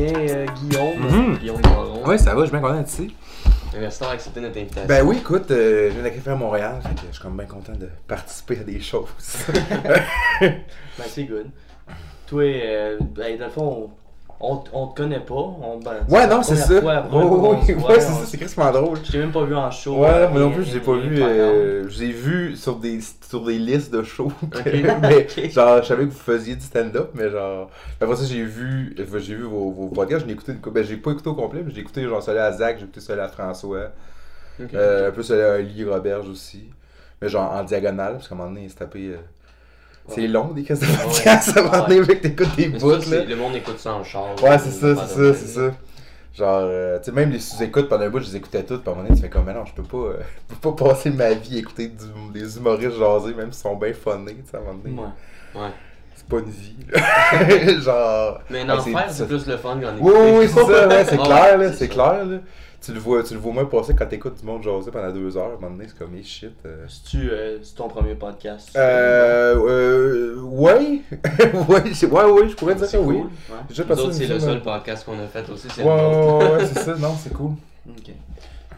bien, euh, Guillaume. Mhm. Guillaume Baron. Ouais, ça va, je suis bien content d'être ici. Merci d'avoir accepté notre invitation. Ben oui, écoute, euh, je viens d'écrire à Montréal, fait que je suis comme bien content de participer à des choses. Ben, c'est good. Toi, euh, ben, dans le fond, on, on te connaît pas. On, ben, ouais, non, c'est ça. fois, Ouais, se c'est ça, c'est crissement drôle. Je t'ai même pas vu en show. Ouais, moi non plus, je l'ai pas vu. euh, je l'ai vu sur des, sur des listes de shows. Mais genre, je savais que vous faisiez du stand-up, mais genre. Après ça, j'ai vu, j'ai vu vos, vos podcasts, je écouté. une Ben, j'ai pas écouté au complet, mais j'ai écouté genre celui à Zach, j'ai écouté celui à François. Euh, un peu celui à Lee Roberge aussi. Mais genre en diagonale, parce qu'à un moment donné, il s'est tapé. euh, C'est long des questions de podcast. À un moment mec, t'écoutes des bouts. Le monde écoute ça en char. Ouais, c'est ça, c'est ça, c'est ça. Genre, euh, tu sais, même les sous-écoutes pendant un bout, je les écoutais toutes. À un moment donné, tu fais comme, mais non, je peux pas, euh, je peux pas passer ma vie à écouter du- des humoristes jaser, même s'ils sont bien funnés, tu sais, à un moment donné. Ouais. Ouais. C'est pas une vie, là. Genre. Mais non, c'est- faire, c'est plus le fun qu'en Oui, oui, oui, c'est ça, ouais, c'est clair, là, c'est clair, là. Tu le vois, tu le vois moins passer quand t'écoutes du monde jaser pendant deux heures. À un moment donné, c'est comme, hey, shit. euh. C'est-tu euh, c'est ton premier podcast? Euh, euh, ouais, ouais, ouais, ouais, je pourrais dire oui. cool, ouais. J'ai une c'est le seul podcast qu'on a fait aussi, c'est Ouais, ouais, ouais, c'est ça, non, c'est cool. Ok.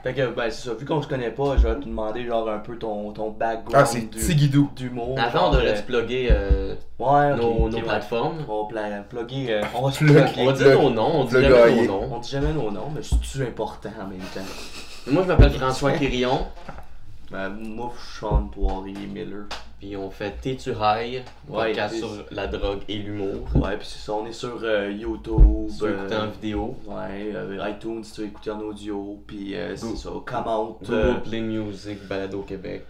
Fait que, ben, c'est ça. Vu qu'on se connaît pas, je vais te demander, genre, un peu ton, ton background Ah, c'est du- Tigidou. d'humour. Avant, on genre, devrait euh, te plugger euh, Ouais, nos, ok, nos ouais. plateformes. On va pla- plugger, euh, on va se Plug. plugger. On va dire nos noms, on dit jamais nos On noms. dit jamais nos noms, mais c'est-tu important en même temps? Moi, je m'appelle François Quirillon, Ben, moi, Sean Poirier Miller. Puis on fait T'es-tu high, Ouais, podcast t'es- sur la drogue et l'humour. Ouais, pis c'est ça, on est sur euh, YouTube. Si tu veux euh, écouter en vidéo, Ouais, euh, iTunes si tu veux écouter en audio, puis euh, c'est ça, commente. Google euh, Play Music, Balado Québec.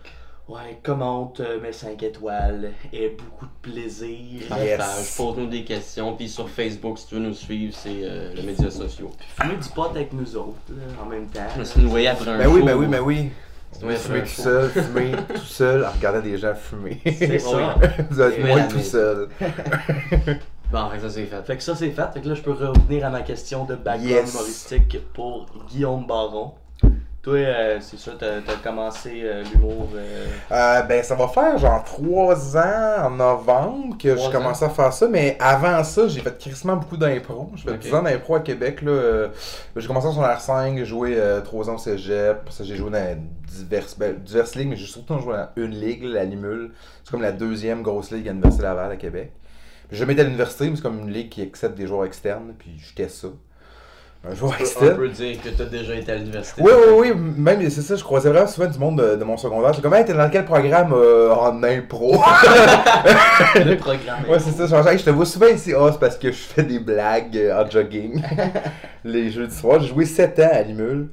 ouais, commente, euh, mets 5 étoiles, et beaucoup de plaisir. Partage, pose-nous des questions, puis sur Facebook, si tu veux nous suivre, c'est euh, les médias sociaux. Fumez du pot avec nous autres, là, en même temps. Si nous voyez après un Ben oui, show, ben oui, ben oui. Fumer tout seul, fumer tout seul, en regardant des gens fumer. C'est ça. Vous êtes moins tout seul. Bon, fait que ça c'est fait. Fait que ça c'est fait, fait que là je peux revenir à ma question de background Yes. humoristique pour Guillaume Baron. Toi, euh, c'est ça, t'as as commencé euh, l'humour. euh, Euh, ben, ça va faire genre 3 ans en novembre que Trois j'ai commencé à faire ça, mais avant ça, j'ai fait crissement beaucoup d'impro. J'ai fait Ok. 10 ans d'impro à Québec. là. J'ai commencé en secondaire 5, j'ai joué 3 ans au cégep. Ça, j'ai joué dans diverses, ben, diverses ligues, mais j'ai surtout joué dans une ligue, la Limule. C'est comme la deuxième grosse ligue à l'Université Laval à Québec. J'ai jamais été à l'université, mais c'est comme une ligue qui accepte des joueurs externes, puis j'étais ça. Un joueur On peut dire que t'as déjà été à l'université. Oui, oui, oui, même c'est ça, je croisais vraiment souvent du monde de, de mon secondaire. C'est comme, hey, t'es dans quel programme euh, en impro? le programme. ouais, c'est ça, je te vois souvent ici. C'est parce que je fais des blagues euh, en jogging. Les jeudis soirs, j'ai joué 7 ans à Limule.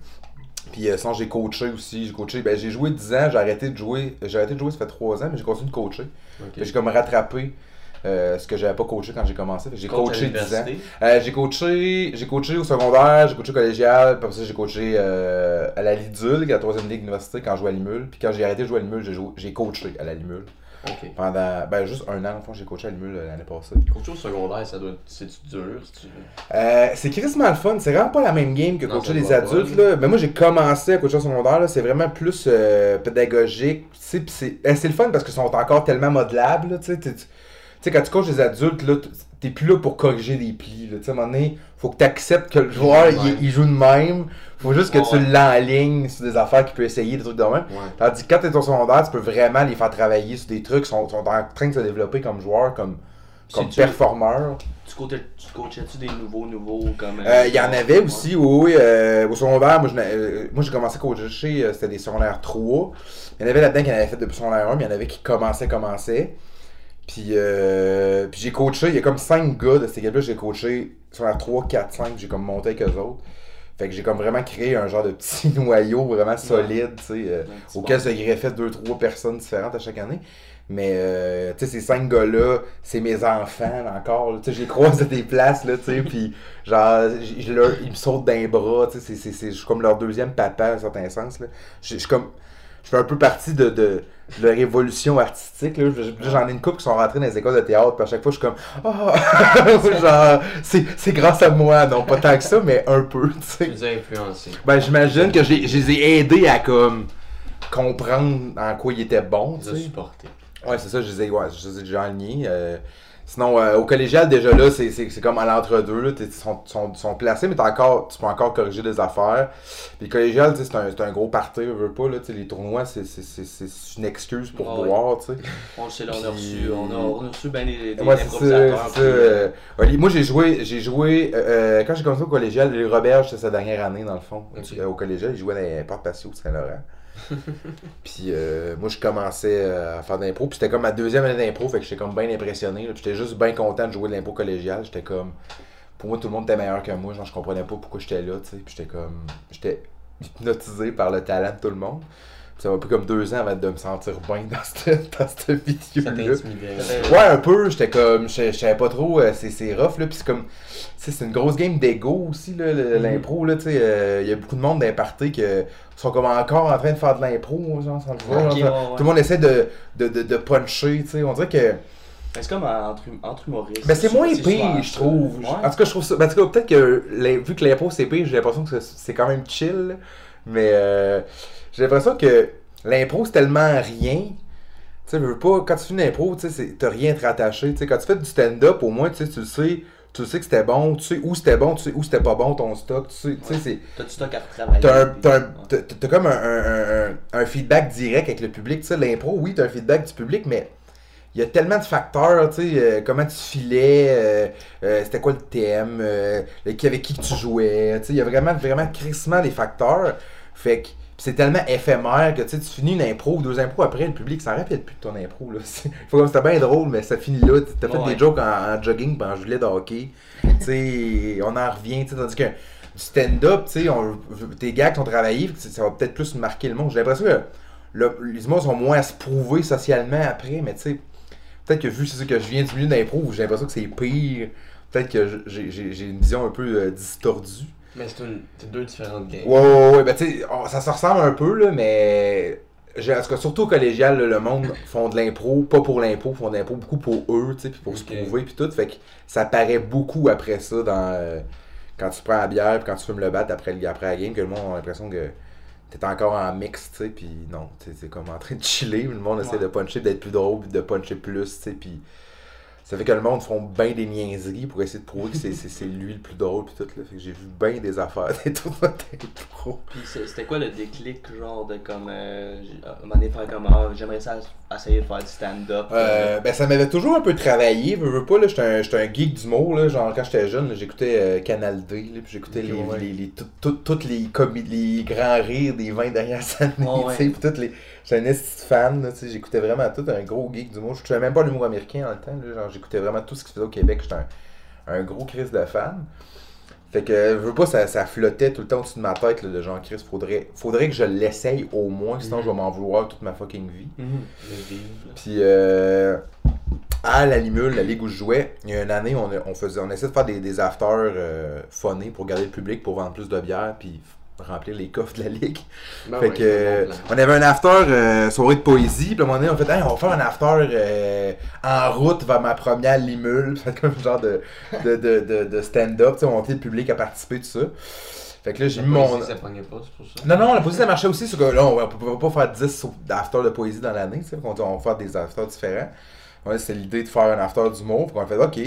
Puis euh, sinon, j'ai coaché aussi. J'ai coaché, ben, j'ai joué 10 ans, j'ai arrêté de jouer. J'ai arrêté de jouer, ça fait 3 ans, mais j'ai continué de coacher. Ok. Puis J'ai comme rattrapé ce que j'avais pas coaché quand j'ai commencé. J'ai Coach coaché 10 ans. Euh, j'ai coaché, j'ai coaché au secondaire, j'ai coaché au collégial, puis ça j'ai coaché euh, à la Lidul, qui est la troisième ligue d'université, quand je jouais à Limule. Puis quand j'ai arrêté de jouer à Limule, j'ai, coaché à la Limule. Pendant, ben juste un an, en fond, j'ai coaché à Limule euh, l'année passée. Coach au secondaire, ça doit être. C'est-tu dur? c'est-tu- Euh, c'est crissement le fun, c'est vraiment pas la même game que coacher les pas, adultes. Là. Mais moi j'ai commencé à coacher au secondaire, là, c'est vraiment plus euh, pédagogique. Puis c'est, euh, c'est le fun parce qu'ils sont encore tellement modelables. là, sais, quand tu coaches les adultes, là, t'es plus là pour corriger des plis. Là. Tu sais, à un moment donné, faut que tu acceptes que le joueur il, il joue de même. Faut juste que tu l'enlignes sur des affaires qu'il peut essayer, des trucs de même. Ouais. Tandis que quand t'es au secondaire, tu peux vraiment les faire travailler sur des trucs, ils sont, sont en train de se développer comme joueurs, comme, comme performeurs. Tu tu coachais-tu des nouveaux, nouveaux comme. Euh, Il y en avait aussi, oui, oui. euh, au secondaire, moi, euh, j'ai commencé à coacher, euh, c'était des secondaires 3. Il y en avait là-dedans qui en avaient fait depuis secondaire 1, mais il y en avait qui commençaient, commençaient. Puis, euh, puis j'ai coaché, il y a comme 5 gars de cette équipe-là, j'ai coaché secondaire 3, 4, 5, j'ai comme monté avec eux autres. Fait que j'ai comme vraiment créé un genre de petit noyau vraiment solide, tu sais, euh, Ouais, auquel se greffaient 2-3 personnes différentes à chaque année. Mais, euh, tu sais, ces cinq gars-là, c'est mes enfants, là, encore. Tu sais, je les croise à des places, là, tu sais, puis genre, leur- ils me sautent d'un bras, tu sais, c'est- je suis comme leur deuxième papa, en un certain sens, là. Je suis comme, je fais un peu partie de, de, de leur évolution artistique, là. Je- je- J'en ai une couple qui sont rentrés dans les écoles de théâtre, puis à chaque fois, je suis comme, ah, genre, c'est c'est grâce à moi, non, pas tant que ça, mais un peu, tu sais. Tu nous as influencé. Ben, j'imagine que je les je les ai aidés à, comme, comprendre en quoi ils étaient bons, Tu sais. supporté. Ouais, c'est ça, je les ai, ouais, je les ai euh, Sinon, euh, au collégial, déjà là, c'est, c'est, c'est comme à l'entre-deux. Là, t'es- ils sont, sont, sont placés, mais encore, tu peux encore corriger des affaires. Puis collégial, tu sais, c'est un, c'est un gros party, on veut pas. Là, tu sais, les tournois, c'est, c'est, c'est, c'est une excuse pour Ouais, ouais. boire. tu sais. On le sait, là, on a reçu, on a, on a reçu ben des, des Ouais, c'est improvisateurs. c'est puis, euh, moi, j'ai joué, j'ai joué euh, quand j'ai commencé au collégial, les Roberge, c'était sa dernière année, dans le fond. Au collégial, il jouait dans les portes patio de Saint-Laurent. puis euh, moi, je commençais euh, à faire de l'impro. Puis c'était comme ma deuxième année d'impro, fait que j'étais comme bien impressionné. Puis j'étais juste bien content de jouer de l'impro collégial. J'étais comme. Pour moi, tout le monde était meilleur que moi. Genre, je comprenais pas pourquoi j'étais là, tu sais. Puis j'étais comme. J'étais hypnotisé par le talent de tout le monde. Ça m'a pris comme deux ans avant de me sentir bien dans cette, dans cette vidéo-là. Ouais. Un peu. J'étais comme. Je savais pas trop. euh, c'est rough, là. Puis c'est comme. C'est une grosse game d'ego aussi, là, Mhm. l'impro, là. Tu sais, euh, il y a beaucoup de monde parties qui sont comme encore en train de faire de l'impro, genre, sans le voir. Ok, genre, ouais, ouais. Tout le monde essaie de, de, de, de puncher, tu sais. On dirait que. C'est comme entre, entre humoristes. Ben, c'est moins pire, je trouve. Ouais. En tout cas, je trouve ça. ben, en tout cas, peut-être que vu que l'impro c'est pire, j'ai l'impression que c'est quand même chill. Mais euh, j'ai l'impression que l'impro c'est tellement rien. Tu sais, pas. Quand tu fais une impro, tu sais, t'as rien à te rattacher. Tu sais, quand tu fais du stand-up, au moins, tu sais, tu le sais. Tu sais que c'était bon, tu sais où c'était bon, tu sais où c'était pas bon ton stock, tu sais, tu sais, c'est. T'as du stock à retravailler. T'as ouais. comme un, un- un- un- un feedback direct avec le public. Tu sais, l'impro, oui, t'as un feedback du public, mais il y a tellement de facteurs, tu sais, euh, comment tu filais, euh, euh, c'était quoi le thème, avec qui que tu jouais, tu sais, il y a vraiment, vraiment crissement des facteurs. Fait que c'est tellement éphémère que tu sais, tu finis une impro ou deux impros après, le public s'en rappelle plus de ton impro. Là. Faut comme c'était bien drôle, mais ça finit là. T'as fait Ouais. des jokes en, en jogging pis en gilet de hockey. tu sais, on en revient, tu sais, tandis que du stand-up, tu sais, tes gars qui ont travaillé, ça va peut-être plus marquer le monde. J'ai l'impression que le- les humours sont moins à se prouver socialement après, mais tu sais, peut-être que vu c'est que je viens du milieu d'impro, j'ai l'impression que c'est pire. Peut-être que j'ai- une vision un peu euh, distordue. Mais c'est deux différentes games. Ouais, ouais, ouais, ben tu sais, ça se ressemble un peu, là, mais. En tout cas, surtout au collégial, là, le monde font de l'impro, pas pour l'impro, font de l'impro beaucoup pour eux, tu sais, puis pour se prouver, puis tout. Fait que ça paraît beaucoup après ça dans. euh, quand tu prends la bière, puis quand tu fumes le bat après, après la game, que le monde a l'impression que t'es encore en mix, tu sais, puis non, c'est comme en train de chiller, le monde essaie de puncher, d'être plus drôle, de puncher plus, tu sais, puis. Ça fait que le monde font bien des niaiseries pour essayer de prouver que c'est- lui le plus drôle puis tout là. Fait que j'ai vu bien des affaires des tournois d'impro. Puis c'était quoi le déclic, genre, de comme. Euh, donné, faire comme. Ah, j'aimerais ça essayer de faire du stand-up. Euh, ben ça m'avait toujours un peu travaillé, veux, veux pas là, j'étais un, un geek d'humour là, genre quand j'étais jeune, j'écoutais euh, Canal D, là, puis j'écoutais les, ouais. les, les, tout- tout- toutes les les grands rires des 20 dernières années, Ouais, ouais. puis toutes les j'étais un fan, là, tu sais, j'écoutais vraiment tout, un gros geek d'humour, je savais même pas l'humour américain en le temps, là, genre j'écoutais vraiment tout ce qui se faisait au Québec, j'étais un, un gros Chris de fan. Fait que, veux pas, ça, ça flottait tout le temps au-dessus de ma tête, là, de genre, Chris, faudrait, faudrait que je l'essaye au moins, sinon Mhm. je vais m'en vouloir toute ma fucking vie. Mhm. Puis euh, à la Limule, la ligue où je jouais, il y a une année, on, on faisait, on essayait de faire des, des afters euh, funnés pour garder le public, pour vendre plus de bière, puis remplir les coffres de la ligue. Ben fait que euh, on avait un after euh, soirée de poésie, puis à un moment donné, on fait Hey, on va faire un after euh, en route vers ma première Limule. C'est comme un genre de, de, de, de, de stand-up, tu sais, on montait le public à participer, tout ça. Fait que là, j'ai mis mon. poésie, Ça pognait pas, c'est pour ça? Non, non, la poésie, ça marchait aussi. Sur que, là, on ne pouvait pas faire 10 afters de poésie dans l'année. On, on va faire des afters différents. Ouais, c'était l'idée de faire un after d'humour. Puis on fait, OK,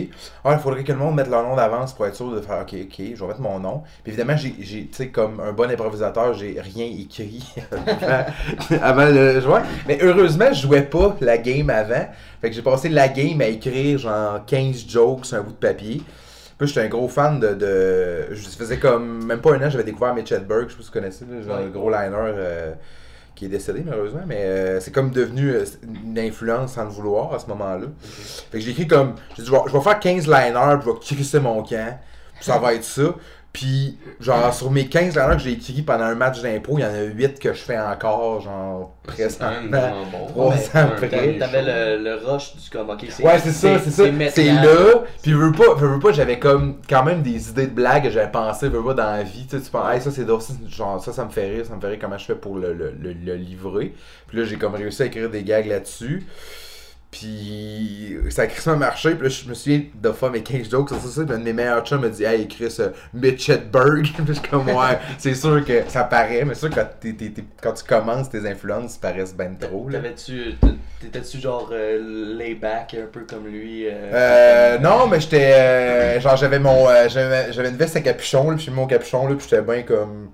ah, il faudrait que le monde mette leur nom d'avance pour être sûr de faire, OK, OK, je vais mettre mon nom. Puis évidemment, j'ai, j'ai, tu sais, comme un bon improvisateur, j'ai rien écrit avant, le jouer. Mais heureusement, je jouais pas la game avant. Fait que j'ai passé la game à écrire genre 15 jokes sur un bout de papier. Puis j'étais un gros fan de, de. Je faisais comme. Même pas un an, j'avais découvert Mitch Hedberg, je sais pas si vous connaissez, là, genre le gros liner euh, qui est décédé malheureusement, mais euh, c'est comme devenu euh, une influence sans le vouloir à ce moment-là. Fait que j'ai écrit comme. J'ai dit, je vais, je vais faire 15 liners, puis je vais crisser mon camp, puis ça va être ça. Puis, genre, sur mes 15 liners que j'ai écrits pendant un match d'impro, il y en a 8 que je fais encore, genre, présentement. bon. Trois Ouais, ans c'est un après. premier T'avais le, le rush du comme, ok, c'est. Ouais, c'est ça, c'est ça. C'est là. Puis, veux pas, veux pas, j'avais comme quand même des idées de blagues que j'avais pensé, veux pas, dans la vie. Tu sais, tu penses, hey, ça c'est drôle, ça, genre, ça, ça me fait rire, ça me fait rire comment je fais pour le, le, le, le livrer. Puis là, j'ai comme réussi à écrire des gags là-dessus. Puis ça a crissement marché. Puis là, je me souviens de faire mes 15 jokes sur ça. Puis un de mes meilleurs chums me dit Hey, Chris, euh, Mitch Hedberg. Puis je suis comme Ouais, c'est sûr que ça paraît. Mais c'est sûr que quand, tu commences, tes influences paraissent ben trop. Là. T'avais-tu. T'étais-tu genre euh, lay back un peu comme lui euh, Euh, non, mais j'étais. euh, genre, j'avais mon. euh, j'avais j'avais une veste à capuchon, là, puis j'ai mis mon capuchon, là, puis j'étais bien comme.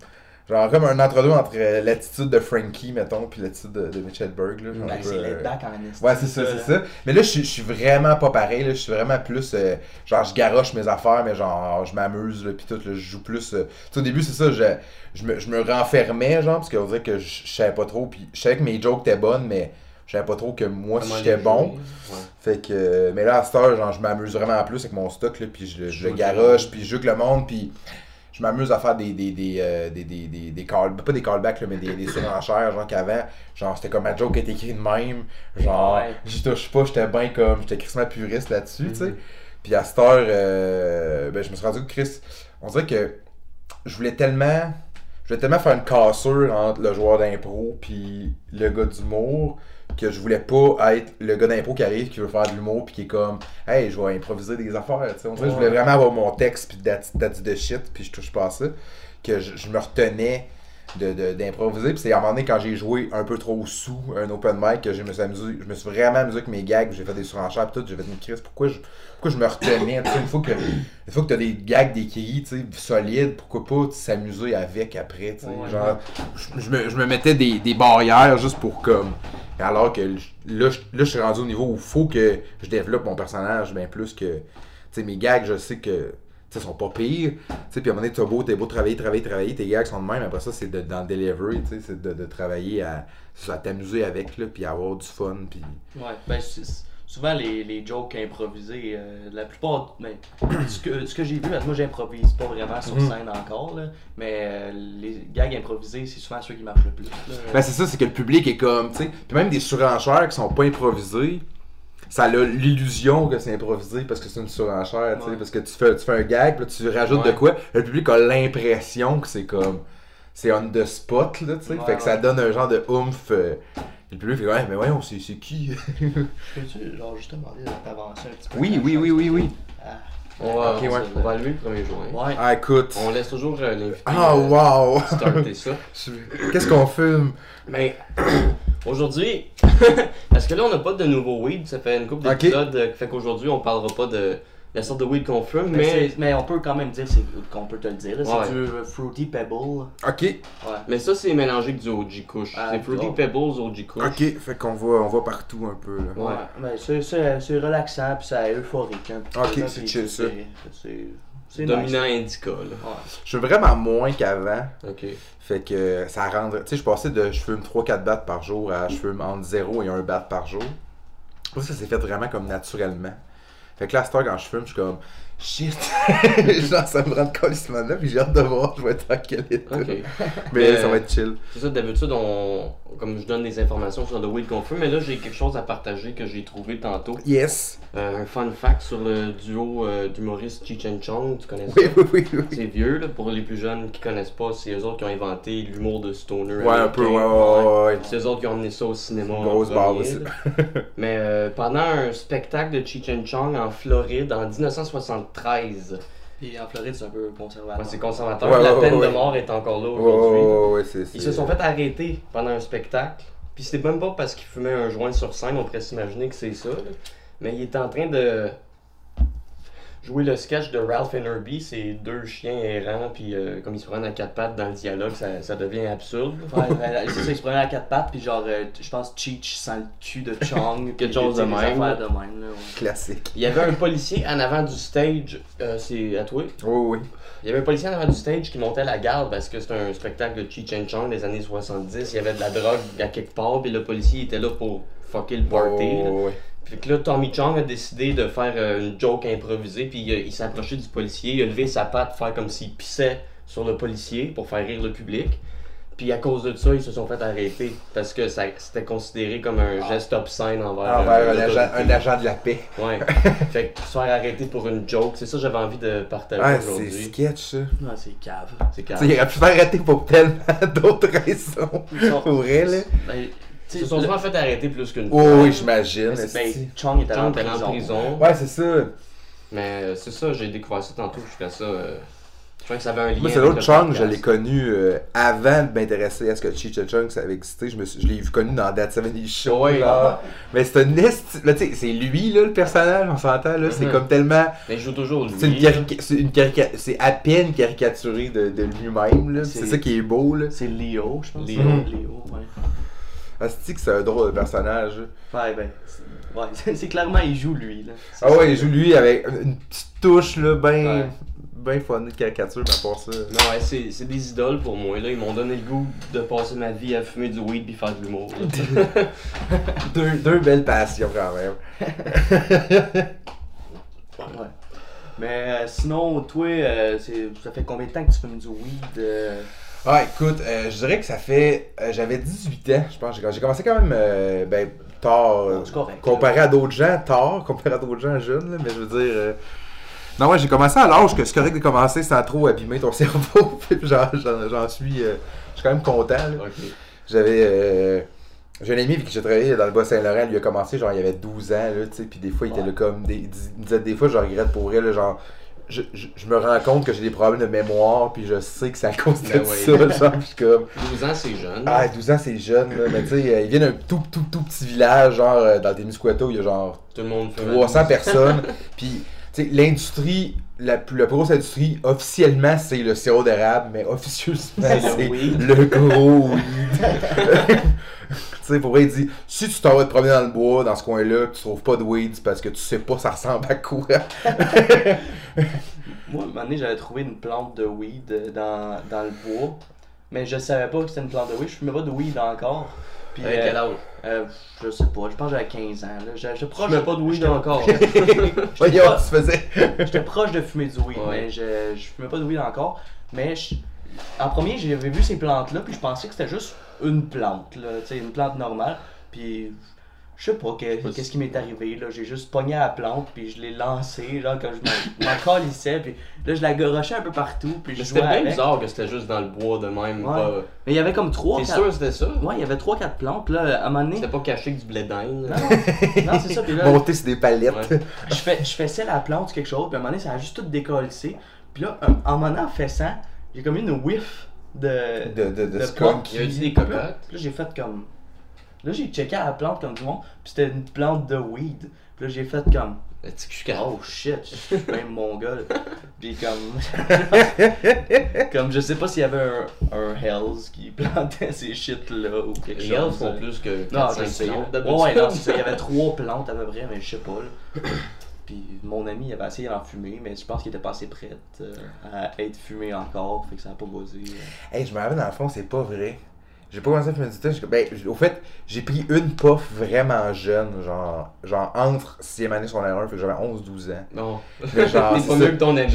Genre, comme un entre-deux entre euh, l'attitude de Frankie, mettons, puis l'attitude de, de Mitch Hedberg, là. Ben, un peu, c'est euh, back en Ouais, c'est ça, c'est ça. Mais là, je suis- je suis vraiment pas pareil, là. Je suis vraiment plus. euh, genre, je garoche mes affaires, mais genre, je m'amuse, là, pis tout, là, je joue plus. euh, Tu sais, au début, c'est ça, je, je, me, je me renfermais, genre, parce qu'on dirait que je, je savais pas trop, puis je savais que mes jokes étaient bonnes, mais je savais pas trop que moi, si j'étais bon. ouais. Fait que, mais là, à cette heure, genre, je m'amuse vraiment plus avec mon stock, là, puis je, je Je le joue garoche, puis je joue avec le monde, puis je m'amuse à faire des, des, des, euh, des, des, des, des call, pas des callbacks, là, mais des, des surenchères, genre qu'avant, genre, c'était comme ma joke était écrite de même, genre, Ouais. j'y touche pas, j'étais bien comme, j'étais crissement puriste là-dessus, tu sais. Mhm. Puis à cette heure, euh, ben, je me suis rendu que Chris, on dirait que je voulais tellement, je voulais tellement faire une cassure entre le joueur d'impro puis le gars d'humour que je voulais pas être le gars d'impro qui arrive qui veut faire de l'humour puis qui est comme hey je vais improviser des affaires tu sais. On dirait je voulais vraiment avoir mon texte puis that's, that's the shit puis je touche pas à ça que je, je me retenais de- de- d'improviser. Puis c'est à un moment donné quand j'ai joué un peu trop sous un open mic que je me suis amusé je me suis vraiment amusé avec mes gags j'ai fait des surenchères puis tout j'ai fait une crise pourquoi je pourquoi je me retenais? Une fois que une fois que t'as des gags tu sais solides pourquoi pas s'amuser avec après Ouais. genre je, je me, je me mettais des, des barrières juste pour comme alors que là je, suis rendu au niveau où il faut que je développe mon personnage bien plus que tu sais mes gags je sais que sais, sont pas pires tu sais puis à un moment donné t'as beau t'es beau travailler travailler travailler tes gags sont de même après ça c'est de, dans le delivery tu sais c'est de, de travailler à, à t'amuser avec là puis avoir du fun puis Ouais, ben souvent les, les jokes improvisés, euh, la plupart, mais ce que, ce que j'ai vu, moi j'improvise pas vraiment sur Mhm. scène encore, là, mais euh, les gags improvisés, c'est souvent ceux qui marchent le plus. là. Ben c'est ça, c'est que le public est comme, tu sais, puis même des surenchères qui sont pas improvisées, ça a l'illusion que c'est improvisé parce que c'est une surenchère, tu sais, Ouais. parce que tu fais, tu fais un gag, puis là, tu rajoutes de quoi, le public a l'impression que c'est comme, c'est on the spot, là, tu sais, Ouais, fait que ça donne un genre de oomph. euh, le public fait, ouais, mais voyons, c'est c'est qui? Peux-tu, genre, juste te demander de t'avancer un petit peu? Oui, oui, oui, oui, oui. Ah, On va, ouais. on va allumer le premier joint. ouais. Ah, écoute. On laisse toujours euh, l'invité Ah, euh, wow! starter ça. Qu'est-ce qu'on filme? Mais aujourd'hui, parce que là on n'a pas de nouveau weed, ça fait une couple d'épisodes euh, qui fait qu'aujourd'hui on parlera pas de la sorte de weed qu'on fume, Mais, mais, mais on peut quand même dire c'est- qu'on peut te le dire. C'est Ouais. du euh, Fruity Pebble. Ok, Ouais. mais ça c'est mélangé avec du OG Kush. Ah, c'est Fruity oh. Pebbles OG Kush. ok, fait qu'on va, on va partout un peu, là. Ouais, ben, c'est- c'est c'est relaxant puis c'est euphorique. Ok, c'est chill, ça. c'est Dominant nice. indica là. Ouais. Je suis vraiment moins qu'avant. Ok. Fait que ça rend. Tu sais, je passais de je fume 3-4 battes par jour à je fume entre 0 et 1 bat par jour. Moi, ça s'est fait vraiment comme naturellement. Fait que là, à cette heure, quand je fume, je suis comme shit. Genre, ça me rend de colissement là, puis j'ai hâte de voir, je vais être dans quel état. Ok. Mais Mais- ça va être chill. C'est ça, d'habitude, on, comme je donne des informations sur le weed qu'on fume, mais là, j'ai quelque chose à partager que j'ai trouvé tantôt. Yes. Euh, un fun fact sur le duo euh, d'humoristes Cheech and Chong, tu connais ça? Oui, oui, oui, oui. C'est vieux, là, pour les plus jeunes qui connaissent pas, c'est eux autres qui ont inventé l'humour de stoner. Ouais, un peu, ouais, ouais, ouais. C'est eux autres qui ont emmené ça au cinéma. Une grosse barre aussi. Mais euh, pendant un spectacle de Cheech and Chong en Floride en 1973, Puis en Floride, c'est un peu conservateur. ouais, c'est conservateur, Ouais, la ouais, peine ouais, de mort est encore là aujourd'hui. ouais, ouais, ouais, c'est. Ils se sont fait arrêter pendant un spectacle. Puis c'était même pas parce qu'ils fumaient un joint sur scène, on pourrait s'imaginer que c'est ça. là. Mais il était en train de jouer le sketch de Ralph and Herbie, c'est deux chiens errants, puis euh, comme ils se prennent à quatre pattes dans le dialogue, ça, ça devient absurde. Ouais, c'est ça, ils se prenaient à quatre pattes, puis genre, euh, je pense Cheech sent le cul de Chong. Quelque chose de même, de même, là, ouais. Classique. Il y avait un policier en avant du stage, euh, c'est à toi? Oui, oui. Il y avait un policier en avant du stage qui montait la garde parce que c'était un spectacle de Cheech and Chong des années 70. Il y avait de la drogue à quelque part, puis le policier était là pour fucker le party. là. Fait que là, Tommy Chong a décidé de faire euh, une joke improvisée, puis il, a- il s'est approché du policier, il a levé sa patte, faire comme s'il pissait sur le policier pour faire rire le public. Puis à cause de ça, ils se sont fait arrêter parce que ça c'était considéré comme un geste obscène envers, Envers euh, un agent, l'autorité. un agent de la paix. Ouais. fait que se faire arrêter pour une joke, c'est ça que j'avais envie de partager Ah, c'est aujourd'hui. sketch, ça. Ouais, c'est cave. C'est Tu calme. sais, il aurait pu faire arrêter pour tellement d'autres raisons. Ils sont- Pour là. Ben, Ils se sont souvent fait arrêter plus qu'une Oh fois. oui, j'imagine. Ben, esti. Chong était John en prison. Ouais, c'est ça. Mais euh, c'est ça, j'ai découvert ça tantôt, je trouvais ça. euh, Je trouvais que ça avait un lien. Moi, c'est l'autre Chung, je l'ai connu euh, avant de m'intéresser à ce que Cheech Chung ça avait existé. Je, me suis- je l'ai vu connu dans That 70 Show. Ouais. Mais c'est un esti- là, tu sais, c'est lui, là, le personnage, on s'entend, là. C'est Mhm. comme tellement. Mais il joue toujours lui. C'est une carica- c'est une carica- c'est à peine caricaturé de, de lui-même, là. C'est- ça qui est beau, là. C'est Léo, je pense. Léo. Léo, ouais. Asti que c'est un drôle de personnage. Ouais, ben. c'est- Ouais, c'est c'est clairement, il joue lui, là. Ah ouais, il joue lui avec une petite touche, là, ben. Ouais. Ben funny de caricature, mais à part ça. Non, ouais, c'est c'est des idoles pour moi. Là. Ils m'ont donné le goût de passer ma vie à fumer du weed puis faire de l'humour. là. Deux, deux belles passions, quand même. Ouais. Mais euh, sinon, toi, euh, c'est- ça fait combien de temps que tu fumes du weed euh? Ah, écoute, euh, je dirais que ça fait. euh, J'avais 18 ans, je pense. J'ai j'ai commencé quand même euh, ben, tard. euh, c'est correct. comparé à d'autres gens, tard, comparé à d'autres gens jeunes, là, mais je veux dire. euh, Non, ouais, j'ai commencé à l'âge que c'est correct de commencer sans trop abîmer ton cerveau. Puis j'en j'en- j'en suis. euh, je suis quand même content. là. ok. J'avais. euh, J'ai un ami avec qui j'ai travaillé dans le Bas-Saint-Laurent, lui a commencé, genre, il avait 12 ans, là, tu sais, puis des fois, il était Ouais. là comme. Des, il dis- il me disait des fois, je regrette pour là, genre. Je, je, je me rends compte que j'ai des problèmes de mémoire, puis je sais que c'est à cause de Ben ça, genre, je suis comme. 12 ans, c'est jeune. Ah, 12 ans, c'est jeune, là, mais tu sais, euh, il vient d'un tout, tout, tout petit village, genre, euh, dans le Témiscouato, il y a genre Tout le monde fait 300 personnes, puis, tu sais, l'industrie, la, plus- la plus grosse industrie, officiellement, c'est le sirop d'érable, mais officieusement, C'est le c'est weed. le gros weed. tu sais, pour vrai, il dit, si tu t'en vas te promener dans le bois, dans ce coin-là, tu trouves pas de weed, c'est parce que tu sais pas ça ressemble à quoi. Moi, à un moment donné, j'avais trouvé une plante de weed euh, dans, dans le bois. Mais je savais pas que c'était une plante de weed. Je fumais pas de weed encore. Puis, Avec euh, quel âge? euh, je sais pas, je pense que j'avais 15 ans. Là. J'étais Je proche fumais pas de weed encore. Voyons, tu faisais. J'étais proche de fumer du weed, Ouais. mais je, je fumais pas de weed encore. Mais je- en premier, j'avais vu ces plantes-là, puis je pensais que c'était juste une plante, là, tu sais, une plante normale. Puis je sais pas que- qu'est-ce qui m'est arrivé, là. J'ai juste pogné à la plante, puis je l'ai lancée, genre, quand je m'en- calissais, puis là, je la gorochais un peu partout, puis je Mais jouais c'était bien avec. bizarre que c'était juste dans le bois de même. Ouais. pas- Mais il y avait comme trois, T'es quatre... sûr que c'était ça? Ouais, il y avait trois, quatre plantes, là, à un moment donné. C'était pas caché que du blé d'Inde. Non, c'est ça, puis là, Monter sur des palettes. Ouais. je, fais, je faisais la plante ou quelque chose, puis à un moment donné, ça a juste tout décollissé. Puis là, un- en m'en en faisant, j'ai comme eu une whiff de. De, de, de de skunk. Il y avait des cocottes. Là, puis là, j'ai fait comme. Là, j'ai checké à la plante comme du monde, puis c'était une plante de weed. Puis là, j'ai fait comme. Oh shit, je suis même mongol. Puis comme. comme je sais pas s'il y avait un, un Hells qui plantait ces shit là ou quelque Les chose. elfes font plus que Non, 4-5 je sais. plantes Ouais, d'habitude. ouais, non, c'est ça. Il y avait trois plantes à peu près, mais je sais pas. Là. Puis mon ami avait essayé d'en fumer, mais je pense qu'il était pas assez prêt euh, à être fumé encore, fait que ça a pas buzzé. euh. Hey, je me rappelle dans le fond, c'est pas vrai. J'ai pas commencé à j'ai- Ben, au fait, j'ai pris une puff vraiment jeune, genre, genre entre 6e année sur 1, fait que j'avais 11-12 ans. Non. Mais genre, c'est pas mieux que ton ami.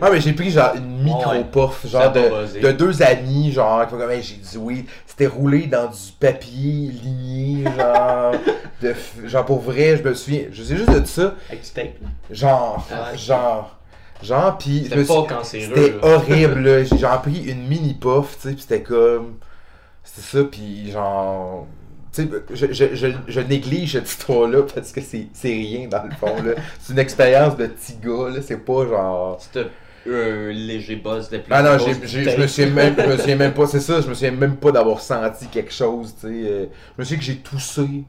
Ah, mais j'ai pris genre une Ouais. micro-puff, genre de, de deux amis, genre, comme, j'ai dit oui. C'était roulé dans du papier ligné, genre, de, genre pour vrai, je me souviens, je sais juste de ça, Avec du tape, là. genre, genre, genre, pis C'était pas suis- cancéreux. c'était horrible, là. J'ai pris une mini puff, tu sais, pis c'était comme. C'était ça, pis genre. Tu sais, je, je, je, je néglige cette histoire-là parce que c'est c'est rien dans le fond, là. C'est une expérience de petit gars, là. C'est pas genre. C'était un léger buzz de plus. Ah non, je me souviens même, je me souviens même pas, c'est ça, je me souviens même pas d'avoir senti quelque chose, tu sais. euh, Je me souviens que j'ai toussé,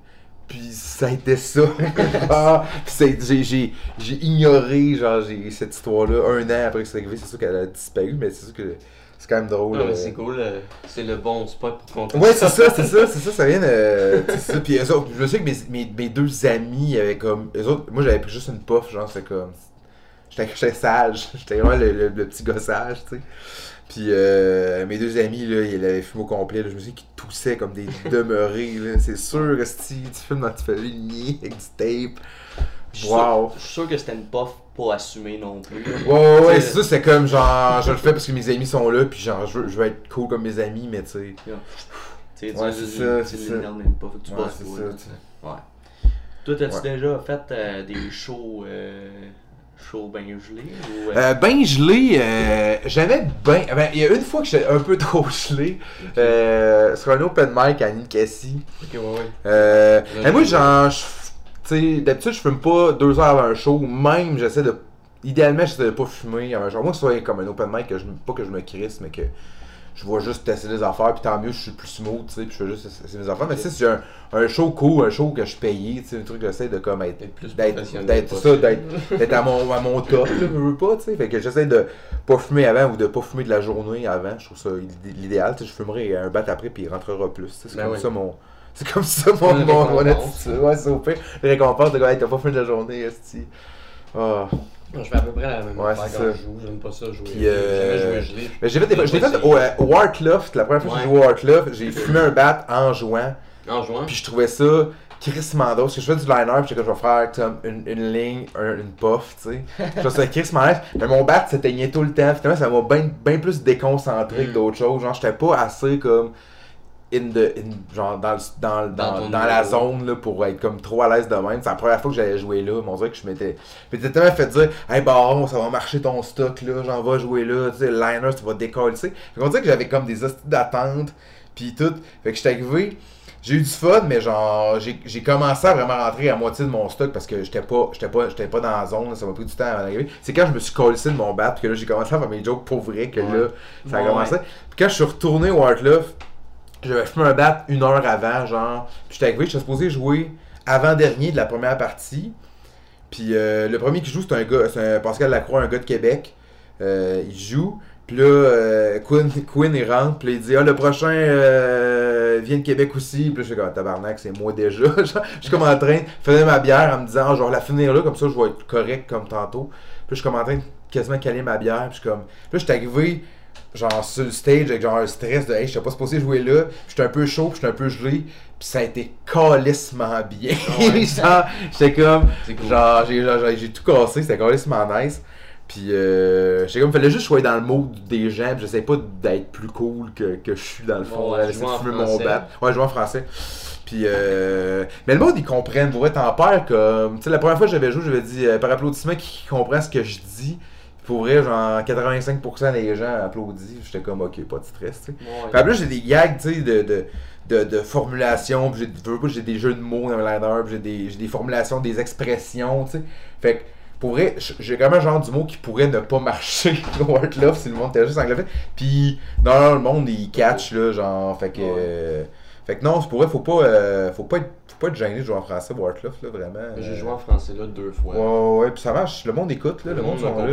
puis ça a été ça. Ah, puis c'est- j'ai, j'ai, j'ai ignoré, genre, j'ai, cette histoire-là, un an après que c'est arrivé, c'est sûr qu'elle a disparu, mais c'est sûr que c'est quand même drôle. Non, mais euh. c'est cool. euh, C'est le bon spot pour compter. Ouais, c'est ça, c'est ça, c'est ça, ça vient de. C'est ça. Puis eux autres, je me souviens que mes, mes, mes deux amis avaient comme. Eux autres, moi j'avais pris juste une puff, genre, c'était comme. J'étais sage, j'étais vraiment le, le, le petit gossage, tu sais. Puis euh, mes deux amis, là, ils avaient fumé au complet, là, je me souviens qu'ils toussaient comme des demeurés, là. C'est sûr que si tu fumes dans tu fais ligner avec du tape. Je suis Wow. suis sûr que c'était une puff pas assumée non plus. Ouais, ouais, ouais, c'est ça, c'est comme genre, je le fais parce que mes amis sont là, puis genre, je veux, je veux être cool comme mes amis, mais tu sais. Tu sais, Ouais, tu- c'est ça, c'est ça. tu Ouais, bosses c'est toi, ça, là, tu sais. Ouais. Toi, t'as-tu Ouais. déjà fait euh, des shows euh, show bien gelé ou. euh, Euh, ben gelé, euh, j'avais ben. Ben, il y a une fois que j'étais un peu trop gelé. Euh, sur un open mic à Ninkasi. Ok, ouais, ouais. Euh, Là, mais moi, genre, je- tu sais, d'habitude, je fume pas deux heures avant un show. Même, j'essaie de. Idéalement, j'essaie de pas fumer avant un show. Moi, que ce soit comme un open mic, que je, pas que je me crisse, mais que je vois juste tester les affaires. Puis tant mieux, je suis plus smooth, tu sais, puis je fais juste essayer mes affaires. Mais si j'ai un, un show cool, un show que je payais, tu sais, un truc que j'essaie de comme être. D'être, d'être ça, d'être, d'être à mon, à mon top, là, je veux pas, tu sais. Fait que j'essaie de pas fumer avant ou de pas fumer de la journée avant. Je trouve ça idé- l'idéal, tu sais. Je fumerai un bat après, puis il rentrera plus. C'est Ben comme oui. ça mon. C'est comme ça mon, Une mon, mon attitude. Ouais, c'est au pire. Les récompenses de gars, hey, t'as pas fumé de la journée, esti. Non, Je fais à peu près la même Ouais, affaire quand ça. je joue. J'aime pas ça jouer. Puis, euh, jamais joué gelé. Mais j'ai fait des. Je l'ai fait au, euh, au. La première fois que j'ai joué au j'ai fumé un bat en jouant. En jouant? Puis je trouvais ça crissement drôle. Parce que je fais du liner, puis j'étais comme, je vais faire comme une, une ligne, un- une puff, tu sais. Je trouvais ça crissement nice. Mais mon bat s'éteignait tout le temps. Finalement, ça m'a bien ben plus déconcentré que Mm. d'autres choses. Genre, j'étais pas assez comme. In the, in- genre dans, dans, dans, Dans la zone là, pour être comme trop à l'aise de même. C'est la première fois que j'allais jouer là. Mais on dirait que je m'étais. Tellement fait dire Hey Baron, ça va marcher ton stock là, j'en vais jouer là, tu sais, le liner, tu vas décoller. Fait qu'on dirait que j'avais comme des hosties d'attente. Puis tout. Fait que j'étais arrivé. J'ai eu du fun, mais genre, j'ai commencé à vraiment rentrer à moitié de mon stock parce que j'étais pas, j'étais pas, j'étais pas dans la zone, ça m'a pris du temps avant d'arriver. C'est quand je me suis collé de mon bat, que là, j'ai commencé à faire mes jokes pour vrai, que là, ça a Ouais, commencé. Puis quand je suis retourné au Heartloft, j'avais fumé un bat une heure avant, genre, puis j'étais arrivé, j'étais supposé jouer avant-dernier de la première partie. Puis euh, le premier qui joue, c'est un gars, c'est un Pascal Lacroix, un gars de Québec. Euh, il joue. Puis là, euh, Quinn, Quinn, il rentre, puis il dit Ah, le prochain vient de Québec aussi. Puis là, je suis comme Tabarnak, c'est moi déjà. Je suis comme en train de faire ma bière en me disant Ah, je vais la finir là, comme ça, je vais être correct comme tantôt. Puis je suis comme en train de quasiment caler ma bière. Puis je suis comme. Puis là, je suis arrivé, genre, sur le stage avec genre un stress de Hey, je suis pas supposé jouer là. Puis j'étais un peu chaud, puis j'étais un peu gelé. Puis ça a été calissement bien. Ouais. genre, j'étais comme. Cool. Genre, j'ai, j'ai tout cassé, c'était carrément nice. Puis, euh, j'ai comme, fallait juste jouer dans le mode des gens, puis j'essaie pas d'être plus cool que, que je suis dans le fond. Ouais, j'essaie joues de en fumer mon français. bat. Ouais, je joue en français. Puis, euh, mais le monde, ils comprennent. Pour être en père, comme, tu sais, la première fois que j'avais joué, j'avais dit, euh, par applaudissement, qui comprend ce que je dis. Pour vrai, genre, 85% des gens applaudissent. J'étais comme, ok, pas de stress, tu sais. Ouais. Puis après, j'ai des gags, tu sais, de, de, de, de formulation. Puis j'ai, des jeux de mots dans le. Puis j'ai des, j'ai des formulations, des expressions, tu sais. Fait que, pour vrai, j'ai quand même un genre d'humour qui pourrait ne pas marcher Love si le monde était juste anglophone. Puis, non, non, le monde, il catch, là, genre. Fait que. Ouais. euh, fait que non, c'est pour vrai, faut pas, euh, faut pas être, faut pas être gêné de jouer en français Love, là, vraiment. J'ai joué en français là deux fois. Ouais, ouais, puis ça marche, le monde écoute, là, le, monde sont là.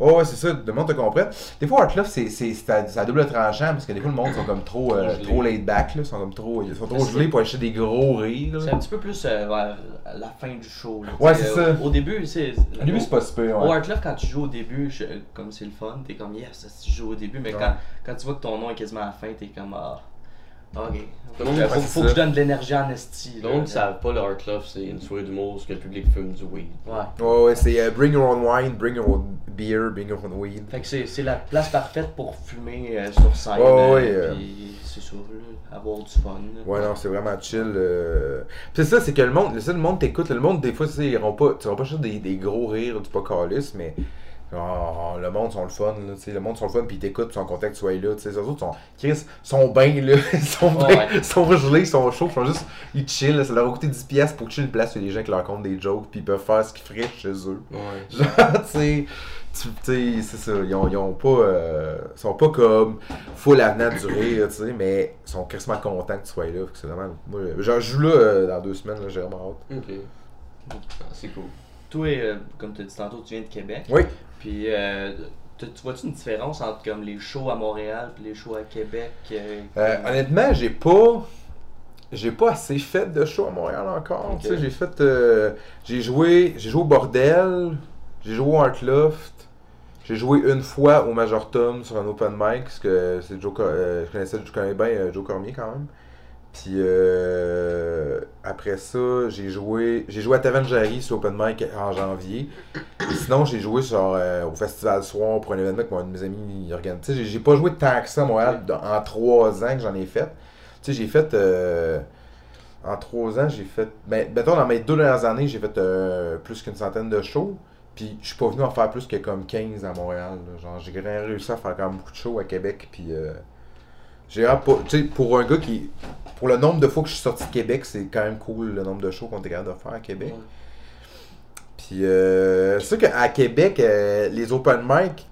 Ouais, ouais, c'est ça, le monde te comprend. Des fois, Heartloft, c'est, à, à double tranchant parce que des fois, le monde sont comme trop, euh, Trop laid back, là, sont comme trop, ils sont trop gelés pour acheter des gros rires. C'est un petit peu plus euh, vers la fin du show. là. Ouais, c'est ça. Au début, c'est. Au début, c'est pas super, ouais. Heartloft, quand tu joues au début, je- comme c'est le fun, t'es comme yes, si tu joues au début, mais Ouais. quand, quand tu vois que ton nom est quasiment à la fin, t'es comme ah. Ok. Le monde- faut, que je donne de l'énergie en esti. Le monde ne savent pas, le Heart Love, c'est une soirée d'humour où que le public fume du weed. Ouais. Ouais, ouais, c'est euh, bring your own wine, bring your own beer, bring your own weed. Fait que c'est c'est la place parfaite pour fumer euh, sur scène. Ouais, euh, ouais, euh. Puis c'est ça, là, avoir du fun. là. Ouais, non, c'est vraiment chill. euh. Puis c'est ça, c'est que le monde, le monde t'écoute. Le monde, des fois, ils auront pas, tu auras pas juste des, des gros rires du pas calice, mais genre, le monde sont le fun, là, le monde sont le fun, puis ils t'écoutent, ils sont contents que tu sois là, tu sais, les autres sont, Chris, sont bien, là, ils sont bien, ouais. sont gelés, ils sont chauds, ils sont juste, ils chill, là, ça leur a coûté 10 pièces pour chill une place a des gens qui leur comptent des jokes, puis ils peuvent faire ce qu'ils feraient chez eux. Ouais. Genre, tu sais, tu tu sais, c'est ça, ils ont, ils ont pas, euh, ils sont pas comme full avenant du rire, tu sais, mais ils sont crissement contents que tu sois là, c'est vraiment, moi, genre, je joue là euh, dans deux semaines, là, j'ai vraiment hâte. Ok. Ah, c'est cool. Toi, euh, comme tu as dit tantôt, tu viens de Québec. Oui. Puis, euh, tu tu vois-tu une différence entre comme les shows à Montréal et les shows à Québec euh, Euh, comme- honnêtement, j'ai pas. J'ai pas assez fait de show à Montréal encore. Ok. Tu sais, j'ai fait. euh, j'ai joué. J'ai joué au Bordel. J'ai joué au Artloft. J'ai joué une fois au Major Tom sur un open mic. Parce que c'est Joe. Euh, je connaissais je connais bien euh, Joe Cormier quand même. Puis euh, après ça, j'ai joué. J'ai joué à Taverne Jarry sur open mic en janvier. Et sinon, j'ai joué euh, au Festival Soir pour un événement que mon un de mes amis sais, j'ai- j'ai pas joué tant que ça à Montréal dans- en trois ans que j'en ai fait. Tu sais, j'ai fait. euh, en trois ans, j'ai fait. Ben, mettons, dans mes deux dernières années, j'ai fait euh, plus qu'une centaine de shows. Puis je suis pas venu en faire plus que comme 15 à Montréal. là. Genre, j'ai réussi à faire quand même beaucoup de shows à Québec. Puis j'ai. Tu sais, pour un gars qui. Pour le nombre de fois que je suis sorti de Québec, c'est quand même cool le nombre de shows qu'on était capable de faire à Québec. Ouais. Puis euh, c'est sûr qu'à Québec, euh, les open mic,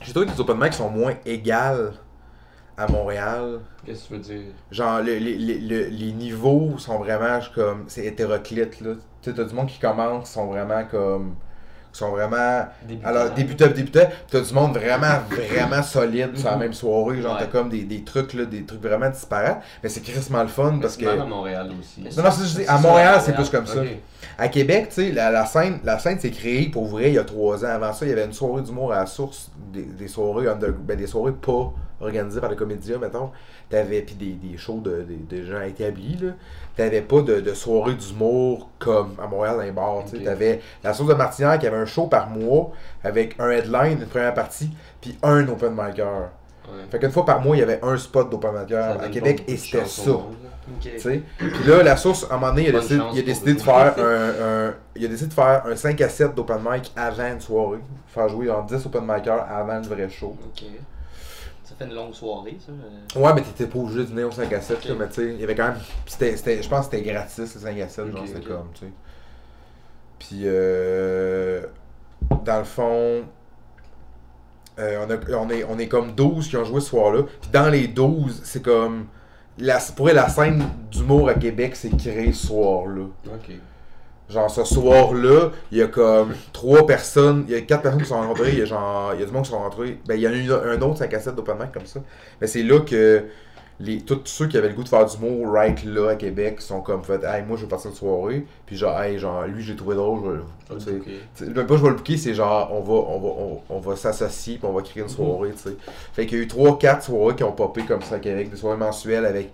j'ai trouvé que les open mic sont moins égales à Montréal. Qu'est-ce que tu veux dire? Genre, le- les- les- les- les niveaux sont vraiment comme. C'est hétéroclite, là. Tu sais, t'as du monde qui commence, sont vraiment comme. Sont vraiment. Alors, débutant, débutant, pis t'as du monde vraiment, vraiment solide sur la Mhm. même soirée. Genre, Ouais. t'as comme des, des trucs, là, des trucs vraiment disparates. Mais c'est crissement le fun parce que. À Montréal aussi. Non, non, c'est à Montréal, c'est plus comme ça. À Québec, tu sais, la, la scène, la scène s'est créée pour vrai il y a trois ans. Avant ça, il y avait une soirée d'humour à la source, des, des soirées under- ben, des soirées pas organisées par les comédiens, mettons. T'avais puis des, des shows de, des- des gens établis, là. T'avais pas de, de soirée d'humour comme à Montréal dans les bars, tu. T'avais la source de Martinière qui avait un show par mois avec un headline, une première partie, puis un open micer. Ouais. Fait qu'une fois par mois, il y avait un spot d'open micer à Québec et de c'était ça. monde, là. Ok. Tu sais. Puis là, la source, à un moment donné, il a décidé, chance il a pour décidé de faire un, un- Il a décidé de faire un 5 à 7 d'open mic avant une soirée. Faire jouer en 10 open micers avant le vrai show. Ok. Ça fait une longue soirée, ça. euh. Ouais, mais t'étais pas obligé de venir au 5 à 7, Ok. là, mais tu sais, il y avait quand même. c'était- c'était- je pense que c'était gratis le 5 à 7, genre, Ok, c'était comme, tu sais. Puis, euh, dans le fond, euh, on, a- on, est, on est comme 12 qui ont joué ce soir-là. Puis dans les 12, c'est comme. La, pour elle, la scène d'humour à Québec s'est créée ce soir-là. Genre, ce soir-là, il y a comme trois personnes, il y a quatre personnes qui sont rencontrées, il y a genre, il y a du monde qui sont rencontrés. Ben, il y en a une- un autre 5 à 7 d'open mic comme ça. Mais c'est là que les, tous ceux qui avaient le goût de faire du mot right là à Québec sont comme fait, hey, moi je veux partir de soirée. Puis genre, hey, genre, lui j'ai trouvé drôle, je vais- sais, Même pas je vais le booker, c'est genre on va on va on, on va s'associer puis on va créer une soirée, tu sais. Fait qu'il y a eu 3 4 soirées qui ont popé comme ça à Québec, des soirées mensuelles avec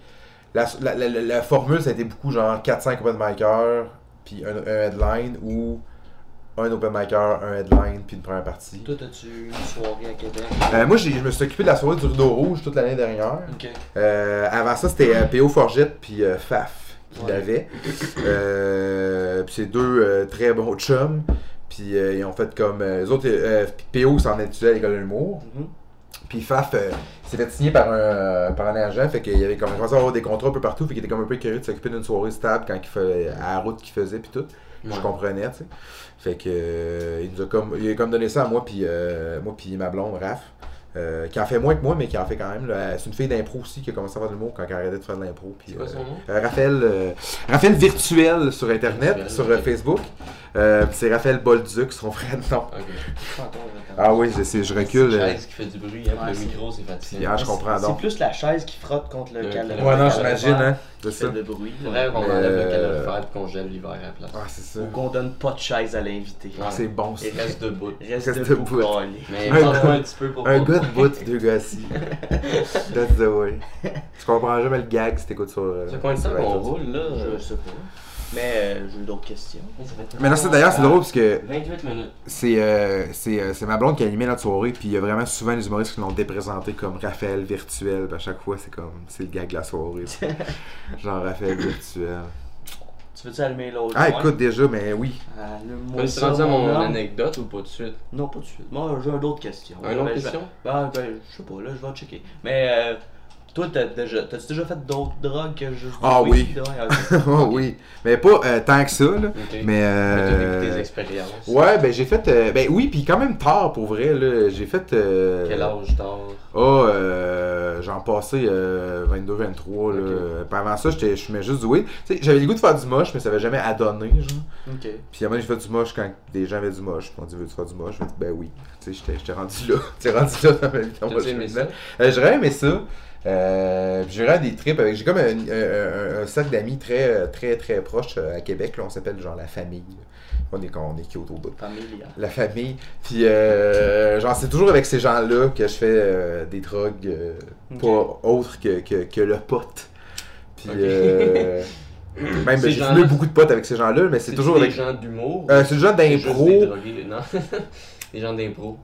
la, la, la, formule ça a été beaucoup genre 4 5 open micers puis un, un headline ou un open micer, un headline puis une première partie. Toi, as-tu une soirée à Québec? Euh, moi je me suis occupé de la soirée du rideau rouge toute l'année dernière. Euh, avant ça, c'était euh, P.O. Forgette puis Faf qui Ouais. Euh, puis c'est deux très bons chums. Puis ils ont fait comme. Les autres, euh, P.O. s'en étudié à l'école de l'humour. Mhm. Puis Faf s'est fait signer par un, par un agent. Fait qu'il y avait comme, il commençait à avoir des contrats un peu partout. Fait qu'il était comme un peu curieux de s'occuper d'une soirée stable quand il fait, à la route qu'il faisait. Puis tout. Je comprenais, tu sais. Fait que euh, il nous a comme il a comme donné ça à moi puis euh, moi puis ma blonde Raph. euh, qui en fait moins que moi mais qui en fait quand même c'est une fille d'impro aussi qui a commencé à faire de l'humour quand elle a arrêté de faire de l'impro puis euh, Raphaël euh, Raphaël virtuel sur internet Virtuel, sur ok. Facebook Euh, c'est Raphaël Bolduc son vrai nom Ok. Attends, attends. ah oui je sais je recule C'est euh, la chaise qui fait du bruit, hein, Ouais, le c'est- micro c'est fatigant. Puis, ah, je comprends C'est plus la chaise qui frotte contre le Le calorifère. ouais non j'imagine hein c'est ça fait de bruit. Faudrait qu'on enlève euh, le calorifère et qu'on gèle l'hiver à la place. ah c'est ça Ou qu'on donne pas de chaise à l'invité. Ouais. c'est bon ça Et reste debout. Reste, Reste debout. Mais Un un petit peu pour un gars de bout deux gars assis that's the way tu comprends jamais le gag si t'écoutes sur euh, Ça fait combien de temps qu'on roule là? Je sais pas. Mais euh, j'ai eu d'autres questions. mais non c'est d'ailleurs c'est drôle parce que 28 minutes. C'est euh, c'est euh, c'est ma blonde qui a animé notre soirée, puis il y a vraiment souvent les humoristes qui l'ont déprésenté comme Raphaël virtuel, puis à chaque fois c'est comme c'est le gag de la soirée. Genre Raphaël virtuel. Tu veux-tu allumer l'autre Ah écoute déjà, mais oui. Allume-moi Tu ça, rendu à mon homme. anecdote ou pas tout de suite? Non, pas tout de suite. Moi, j'ai d'autres questions. Un autre Ben, je- question? Ben, ben, je sais pas, là, je vais checker. Mais, euh, toi, t'as déjà, t'as-tu déjà fait d'autres drogues que juste du Ah oui. weed? Ouais, ok. oh oui. Mais pas euh, tant que ça, là. Ok. Mais Mais t'as vécu euh, tes expériences. Ouais, ben j'ai fait. euh, ben oui, puis quand même tard pour vrai, là. J'ai fait. euh, Quel âge t'as? Ah, euh, j'en passais euh, 22-23, là. Ok. Puis avant ça, j'étais- je fumais juste du weed. Tu sais, j'avais le goût de faire du moche, mais ça avait jamais adonné, genre. Ok. Puis à un moment, j'ai fait du moche quand des gens avaient du moche. Puis on dit, veux-tu faire du moche? J'ai dit, ben oui. Tu sais, j'étais- j'étais rendu là. J'étais rendu là dans ma vie. dans aimé maintenant. ça? Euh, J'aurais aimé ça. Euh, j'ai vraiment des trips avec. J'ai comme un, un- un- un cercle d'amis très, très, très proche euh, à Québec. Là, on s'appelle genre la famille. On est, on est cute au bout. La famille. Puis, euh, genre, c'est toujours avec ces gens-là que je fais euh, des drogues pas autres que, que, que le pote. Puis, même, ben, j'ai fumé beaucoup de potes avec ces gens-là, mais c'est toujours des avec. gens d'humour? Euh, c'est des gens C'est d'impro. Des des gens d'impro.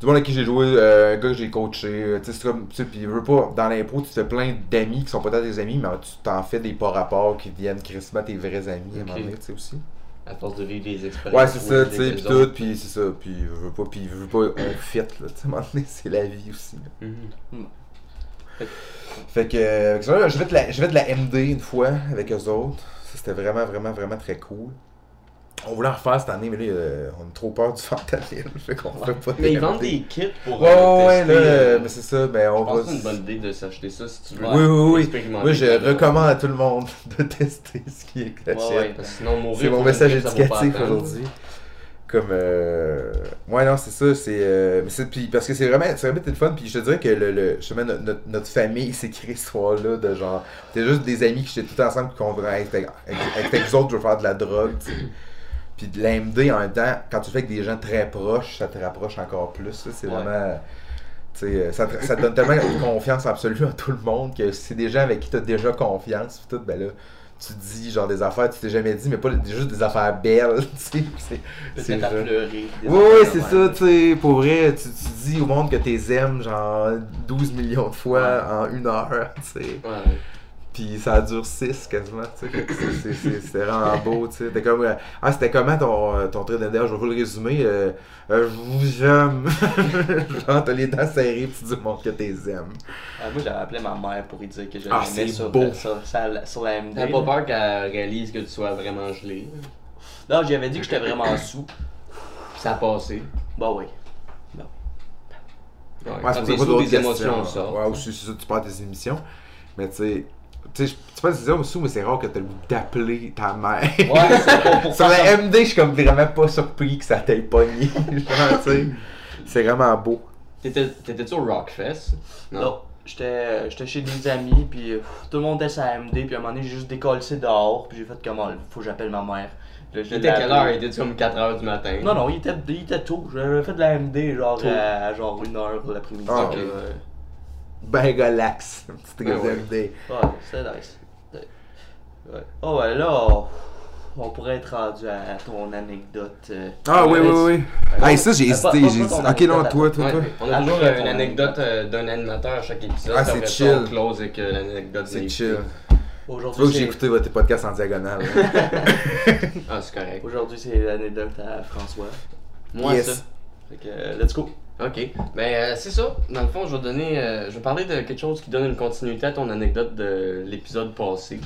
Du monde avec qui j'ai joué, euh, un gars que j'ai coaché, euh, tu sais, c'est comme, tu sais, puis je veux pas, dans l'impro, tu te fais plein d'amis qui sont peut-être des amis, mais tu t'en fais des pas rapports qui deviennent crissement tes vrais amis à un moment donné, tu sais, aussi. À force de vivre des expériences. Ouais, c'est ça, tu sais, pis tout, pis c'est ça, pis je veux pas, pis je veux pas, on fit, là, tu sais, à un moment donné, c'est la vie aussi. là. Mhm. Fait que, euh, je vais de la, je vais de la MD une fois avec eux autres. C'était vraiment, vraiment, vraiment très cool. On voulait en refaire cette année, mais là, euh, on a trop peur du fentanyl. Fait qu'on fait pas Mais ils vendent des kits pour. Ouais, euh, ouais, tester, là, euh, mais c'est ça, ben on Je pense va. c'est une bonne idée de s'acheter ça si tu veux. Oui, oui, oui. Moi, je la recommande à tout le monde de tester ce qui est Ouais, cachette. ouais, parce que sinon mourir. C'est mon message éducatif la aujourd'hui. Comme euh... ouais non c'est ça c'est mais c'est puis parce que c'est vraiment c'est vraiment le fun puis je te dirais que le, le justement notre, notre, notre famille s'est créée cette histoire là de genre c'était juste des amis qui j'étais tout ensemble qui qu'on avec, avec, avec, autres je veux faire de la drogue tu sais. Puis de l'AMD en même temps quand tu fais avec des gens très proches ça te rapproche encore plus c'est Ouais. vraiment tu euh, ça, te- ça te donne tellement confiance absolue à tout le monde que si c'est des gens avec qui tu as déjà confiance puis tout ben là tu dis genre des affaires que tu t'es jamais dit mais pas juste des affaires belles tu sais c'est genre- oui, oui, c'est ça, tu sais, pour vrai, tu, tu dis au monde que t'es aimes genre 12 millions de fois en une heure, tu sais. Ouais. Puis ça dure 6 quasiment, tu sais. C'était vraiment beau, tu sais. T'es comme, euh, ah, c'était comment ton, euh, ton trait de je vais vous le résumer. Euh, euh, je vous aime. genre, t'as les dents serrées, puis tu dis monde que t'es aimes. Moi, j'avais appelé ma mère pour lui dire que je Ah, sur, beau. sur, sur, sur la MD. T'as pas peur qu'elle réalise que tu sois vraiment gelé? Non, j'avais dit que j'étais vraiment sous. Ça a passé? Bah oui. Ouais, Ouais, quand c'est ça sous, d'autres questions. émotions sortent. Ouais, aussi, c'est ça, tu perds tes émissions. Mais tu sais, tu sais, tu que c'est sous, mais c'est rare que t'as le goût d'appeler ta mère. Ouais, c'est pas pour Sur la. MD, je suis comme vraiment pas surpris que ça t'ait pogné. Genre, tu sais, c'est vraiment beau. T'étais- T'étais-tu au Rockfest? Non. J'étais j'étais chez des amis, puis euh, tout le monde était sur la MD, puis à un moment donné, j'ai juste décollé dehors, puis j'ai fait comment, faut que j'appelle ma mère. Là, Il était quelle heure? Il était comme 4h du matin? Non, non, il était, il était tôt. J'avais fait de la MD genre Tôt. à genre 1h l'après-midi. Ah, euh, Ben relax. Petite Ouais, ouais. MD. Ouais, c'est nice. Ouais. Oh ouais, là, on, on pourrait être rendu à ton anecdote. euh. Ah oui, oui, oui. Hey, ça, j'ai Euh, pas- hésité. pas- j'ai. Ok, non, toi, toi, Ouais, toi. on a Après toujours une anecdote euh, d'un animateur à chaque épisode. Ah, c'est chill. On close avec euh, l'anecdote C'est chill. Tu Aujourd'hui, que j'ai c'est écouté votre podcast en diagonale. hein. Ah, c'est correct. aujourd'hui, c'est l'anecdote à François. Moi, Yes. ça. Fait que, euh, let's go. Ok. Ben, euh, c'est ça. Dans le fond, je vais donner. euh, je vais parler de quelque chose qui donne une continuité à ton anecdote de l'épisode passé.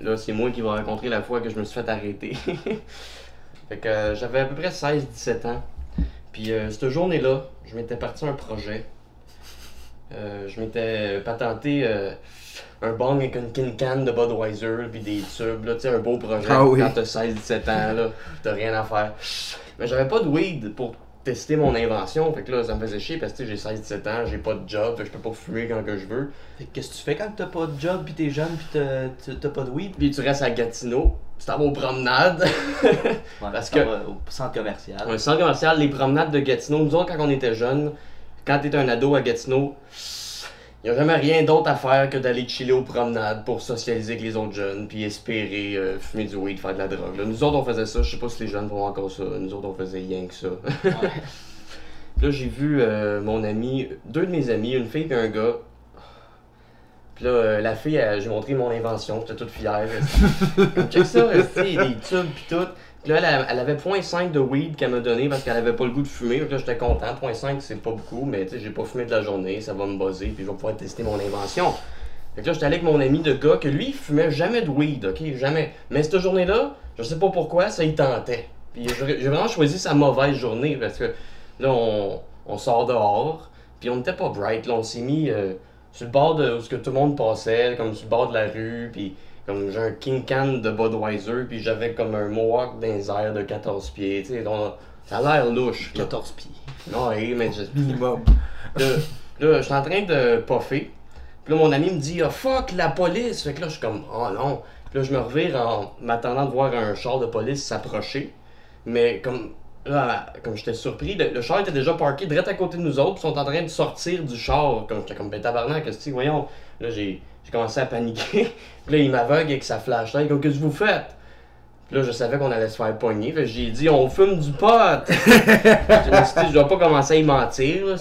Là, c'est moi qui vais raconter la fois que je me suis fait arrêter. fait que euh, j'avais à peu près 16-17 ans. Puis, cette journée-là, je m'étais parti un projet. Je m'étais patenté un bong avec une kin can de Budweiser puis des tubes, là, tu sais, un beau projet. Ah oui. Quand t'as 16-17 ans, là, t'as rien à faire. Mais j'avais pas de weed pour tester mon invention, fait que là, ça me faisait chier parce que j'ai 16-17 ans, j'ai pas de job, fait que je peux pas fumer quand que je veux. Fait que qu'est-ce que tu fais quand t'as pas de job, pis t'es jeune, pis t'as- pas de weed? Puis tu restes à Gatineau, tu t'en vas aux promenades. Ouais, Parce que- au centre commercial. Un centre commercial, les promenades de Gatineau. Nous autres, quand on était jeunes, quand t'es un ado à Gatineau, y a jamais rien d'autre à faire que d'aller chiller aux promenades pour socialiser avec les autres jeunes, puis espérer euh, fumer du weed, faire de la drogue. là. Nous autres, on faisait ça. Je sais pas si les jeunes font encore ça. Nous autres, on faisait rien que ça. Puis là, j'ai vu euh, mon ami, deux de mes amis, une fille et un gars. Puis là, euh, la fille, j'ai montré mon invention, j'étais toute fière. Check ça, des tubes pis tout. Là, elle, elle avait 0.5 de weed qu'elle m'a donné parce qu'elle avait pas le goût de fumer. Là, j'étais content. 0.5, c'est pas beaucoup, mais tu sais, j'ai pas fumé de la journée, ça va me buzzer, puis je vais pouvoir tester mon invention. Fait que là, j'étais allé avec mon ami de gars que lui, il fumait jamais de weed, ok? Jamais. Mais cette journée-là, je sais pas pourquoi, ça y tentait. Puis j'ai vraiment choisi sa mauvaise journée parce que là, on, sort dehors, puis on était pas bright, là, on s'est mis euh, sur le bord de où ce que tout le monde passait, comme sur le bord de la rue, puis comme j'ai un King Can de Budweiser, puis j'avais comme un Mohawk dans les airs de 14 pieds, tu sais, donc ça a l'air louche. là. 14 pieds. Non, hey, mais je- Minimum. Là, là, je suis en train de puffer. Puis là, mon ami me dit, ah fuck, la police. Fait que là, je suis comme, oh non. Puis là, je me revire en m'attendant de voir un char de police s'approcher. Mais comme, là, comme j'étais surpris, le, le char était déjà parké direct à côté de nous autres. Ils sont en train de sortir du char. Comme, j'étais comme, ben tabarnak, que voyons. Là, j'ai j'ai commencé à paniquer. Puis là, il m'aveugle avec sa flashlight. Qu'est-ce que vous faites? Puis là, je savais qu'on allait se faire pogner. Fait que j'ai dit, on fume du pot. je me suis dit, je dois pas commencer à y mentir. là.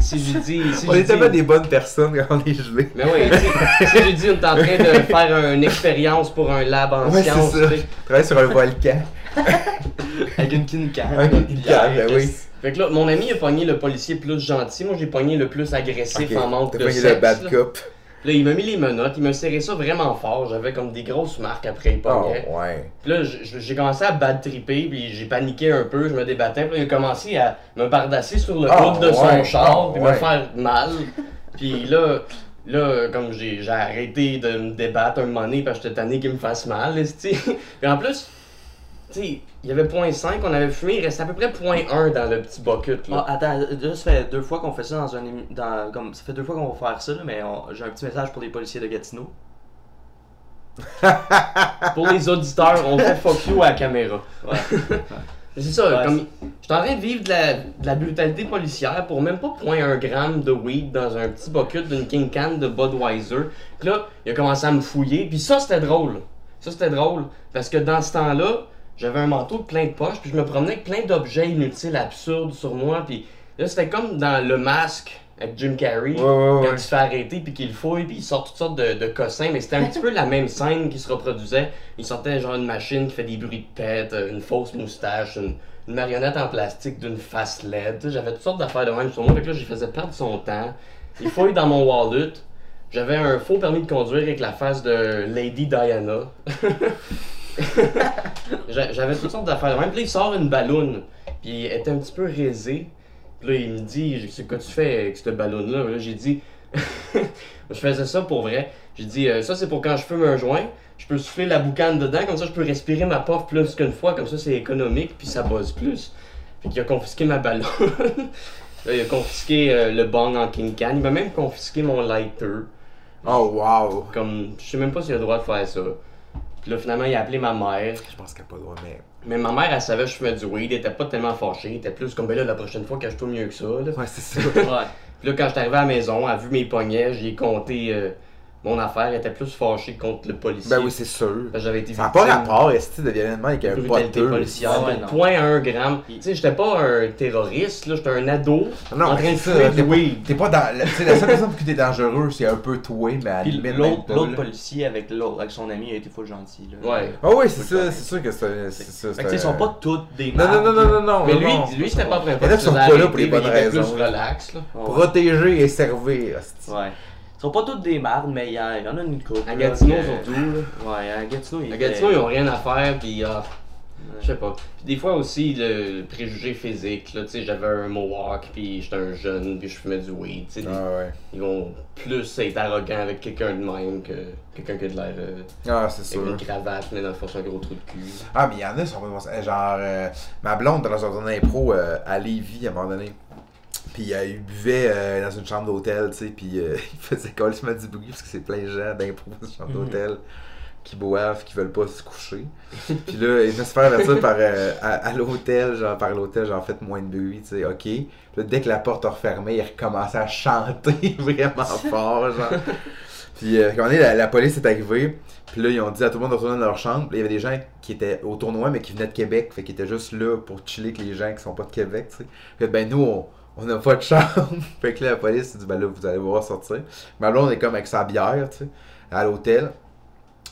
si je lui dis. Si On dis- tellement des bonnes personnes quand on est gelés. Mais oui, si je lui dis, on est en train de faire une expérience pour un lab en Ouais, sciences, ça. tu sais. Travaille sur un volcan. Avec une kin can. Avec une ben oui. Fait que là, mon ami a pogné le policier plus gentil, moi j'ai pogné le plus agressif Ok, en manque T'as de pogné sexe. le bad là. cop. Là, il m'a mis les menottes, il m'a serré ça vraiment fort, j'avais comme des grosses marques après il Oh, pognait. ouais. Puis là, j- j- j'ai commencé à bad tripper, puis j'ai paniqué un peu, je me débattais, puis là, il a commencé à me bardasser sur le Ah, hood de son ouais, char, ah, puis ouais. me faire mal. Puis là, là, comme j'ai j'ai arrêté de me débattre un moment donné, parce que j'étais tanné qu'il me fasse mal, esti. Puis en plus, tu sais, il y avait point .5, on avait fumé, il restait à peu près point .1 dans le petit bucket, là. Ah, attends, là, ça fait deux fois qu'on fait ça dans un dans comme ça fait deux fois qu'on va faire ça là, mais j'ai un petit message pour les policiers de Gatineau. Pour les auditeurs, on fait fuck you à la caméra. Ouais. C'est ça, Ouais, comme j'étais en train de vivre de la, de la brutalité policière pour même pas point un gramme de weed dans un petit bucket d'une King Can de Budweiser. Puis là, il a commencé à me fouiller, puis ça c'était drôle. Ça c'était drôle parce que dans ce temps-là, j'avais un manteau plein de poches, puis je me promenais avec plein d'objets inutiles, absurdes sur moi, puis là c'était comme dans le masque avec Jim Carrey. Ouais, ouais, Quand ouais. il se fait arrêter puis qu'il fouille puis il sort toutes sortes de, de cossins, mais c'était un petit peu la même scène qui se reproduisait. Il sortait genre une machine qui fait des bruits de pète, euh, une fausse moustache, une, une marionnette en plastique d'une face LED. J'avais toutes sortes d'affaires de même sur moi, que là j'y faisais perdre son temps. Il fouille dans mon wallet. J'avais un faux permis de conduire avec la face de Lady Diana. J'a- J'avais toutes sortes d'affaires même. Là, il sort une balloune. Puis elle était un petit peu raisée. Puis là, il me dit, c'est quoi tu fais avec cette ballonne-là? Là, j'ai dit, je faisais ça pour vrai. J'ai dit, euh, ça c'est pour quand je fume un joint. Je peux souffler la boucane dedans, comme ça je peux respirer ma puff plus qu'une fois, comme ça c'est économique, puis ça buzz plus. Fait qu'il a confisqué ma ballonne. Là, il a confisqué euh, le bong en King Can. Il m'a même confisqué mon lighter. Oh, wow. Comme, je sais même pas s'il a le droit de faire ça. Puis là, finalement, il a appelé ma mère. Je pense qu'il n'y a pas de droit, mais. Mais ma mère, elle savait que je fumais du weed. Elle était pas tellement fâchée. Elle était plus comme, ben là, la prochaine fois, cache-toi mieux que ça. Là. Ouais, c'est ça. Ouais. Puis là, quand j'étais arrivé à la maison, elle a vu mes poignets, j'ai compté euh, mon affaire. Était plus fâchée contre le policier. Ben oui, c'est sûr. Que j'avais été Ça n'a pas victime rapport, est de violent avec un poteux. policière. Point un gramme. Tu sais, j'étais pas un terroriste, là, j'étais un ado Non, en train de c'est fumer ça, du t'es pas- weed. T'es pas dans. Tu sais, la seule personne pour qui t'es dangereux, c'est un peu toi, mais à la l'autre policier avec l'autre avec son ami a été full gentil là. Ouais. Ah oui, c'est ça, c'est sûr que c'est ça. Fait que, tu sais, ils sont pas toutes des Non, non, non, non, non, non. Mais lui, lui c'était pas prêt Il y en a qui sont pas là pour les bonnes Il raisons. était plus relax, là. Protéger et servir. Ouais. Ils sont pas toutes des mardes, mais il y, en- il y en a une couple. À là, Gatineau, que- surtout, là. Ouais, à Gatineau, il À Gatineau, ils ont rien à faire, puis ah, Ouais. je sais pas. Puis des fois aussi, le préjugé physique, là, tu sais, j'avais un mohawk, puis j'étais un jeune, puis je fumais du weed, tu sais. Ah ouais. Ils vont plus être arrogants avec quelqu'un de même que quelqu'un qui a de l'air euh, Ah, c'est avec sûr. une cravate, mais dans le fond, c'est un gros trou de cul. Ah, mais il y en a qui sont pas sens. Genre, euh, ma blonde, dans un tournée d'impro euh, à Lévis, à un moment donné. Puis euh, il buvait euh, dans une chambre d'hôtel, tu sais, puis euh, il faisait complètement du bruit parce que c'est plein de gens d'impro dans une chambre Mhm. d'hôtel qui boivent, qui veulent pas se coucher. puis là, il venait se faire avertir par, euh, à, à l'hôtel, genre par l'hôtel, genre faites moins de bruit, tu sais, ok. Puis là, dès que la porte a refermé, il recommençait à chanter vraiment fort, genre. Puis euh, quand on est, la, la police est arrivée, puis là, ils ont dit à tout le monde de retourner dans leur chambre. Là, il y avait des gens qui étaient au tournoi, mais qui venaient de Québec, fait qu'ils étaient juste là pour chiller avec les gens qui sont pas de Québec, tu sais. Fait ben nous, on on n'a pas de chambre. fait que là, la police dit, ben là, vous allez voir sortir. Mais là, on est comme avec sa bière, tu sais, à l'hôtel.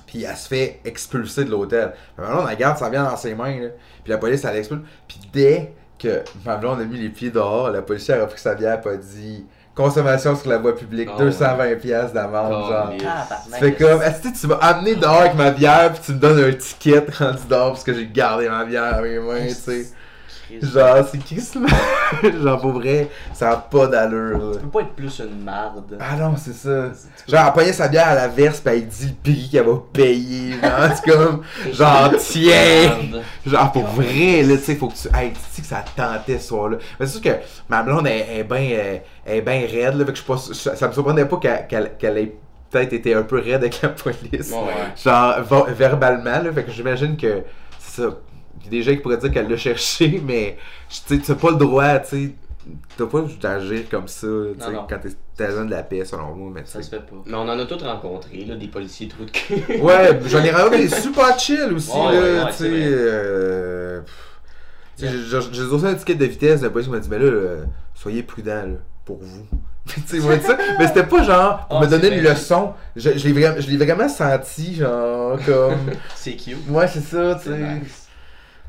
Puis elle se fait expulser de l'hôtel. Mais là, on la garde sa bière dans ses mains, là. Puis la police, elle l'expulse. Puis dès que ma blonde a mis les pieds dehors, la policière a pris sa bière et a dit consommation sur la voie publique, Oh, 220 pièces d'amende, Oh, genre. mais- Ah, Tu tabarnak, fais comme, est-ce que tu m'as amené dehors avec ma bière puis tu me donnes un ticket rendu dehors parce que j'ai gardé ma bière à mes mains, tu sais? Genre, c'est crissement. Genre, pour vrai, ça a pas d'allure, là. Tu peux pas être plus une marde. Ah non, c'est ça. Genre, elle pognait sa bière à la verse pis elle dit le prix qu'elle va payer. Genre, c'est comme, genre, tiens. Genre, pour vrai, là, tu sais, faut que tu. Hey, tu sais que ça tentait ce soir-là. Mais c'est sûr que ma blonde est, est bien est bien raide, là. Fait que je suis pas ça, me surprenait pas qu'elle ait peut-être été un peu raide avec la police. Ouais, ouais. Genre, verbalement, là. Fait que j'imagine que c'est ça. A des gens qui pourraient dire qu'elle l'a cherché, mais tu sais, tu as pas le droit, tu sais. T'as pas d'agir comme ça, tu sais, Non, non. quand t'es agent de la paix, selon moi. Mais Ça se fait pas. Mais on en a tous rencontré, là, des policiers trous de cul. Ouais, j'en ai rencontré des super chill aussi, Ouais, là, ouais, ouais, tu c'est sais. vrai. euh, tu sais, j'ai- dosé un ticket de vitesse, la police m'a dit, mais là, euh, soyez prudent, là. pour vous. tu sais, ça, mais c'était pas genre pour Ah, me donner une leçon. Je, je l'ai vraiment, vraiment senti, genre, comme. C'est cute. ouais, c'est ça, tu sais.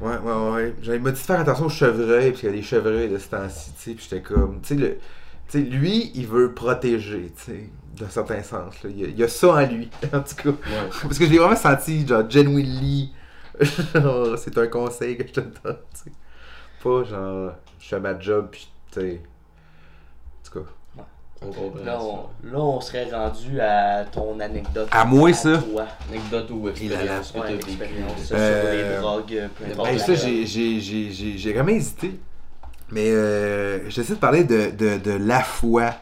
Ouais, ouais, ouais. J'avais m'a dit de faire attention aux chevreuils, parce qu'il y a des chevreuils de ce temps-ci, tu sais, puis j'étais comme, tu sais, le. Lui, il veut protéger, tu sais, d'un certain sens. Là. Il, y a, il y a ça en lui, en tout cas. Ouais. Parce que je l'ai vraiment senti, genre, genuinely. genre, c'est un conseil que je te donne, tu sais. Pas genre, je fais ma job, puis, tu sais. En tout cas. On comprend Là on, là, on serait rendu à ton anecdote. À moi, ça? toi. Anecdote ou expérience que Ouais, Euh, sur les drogues, peu importe. Hey, la- ça, j'ai- j'ai j'ai- j'ai- j'ai vraiment hésité. Mais euh, j'essaie de parler de, de, de la foi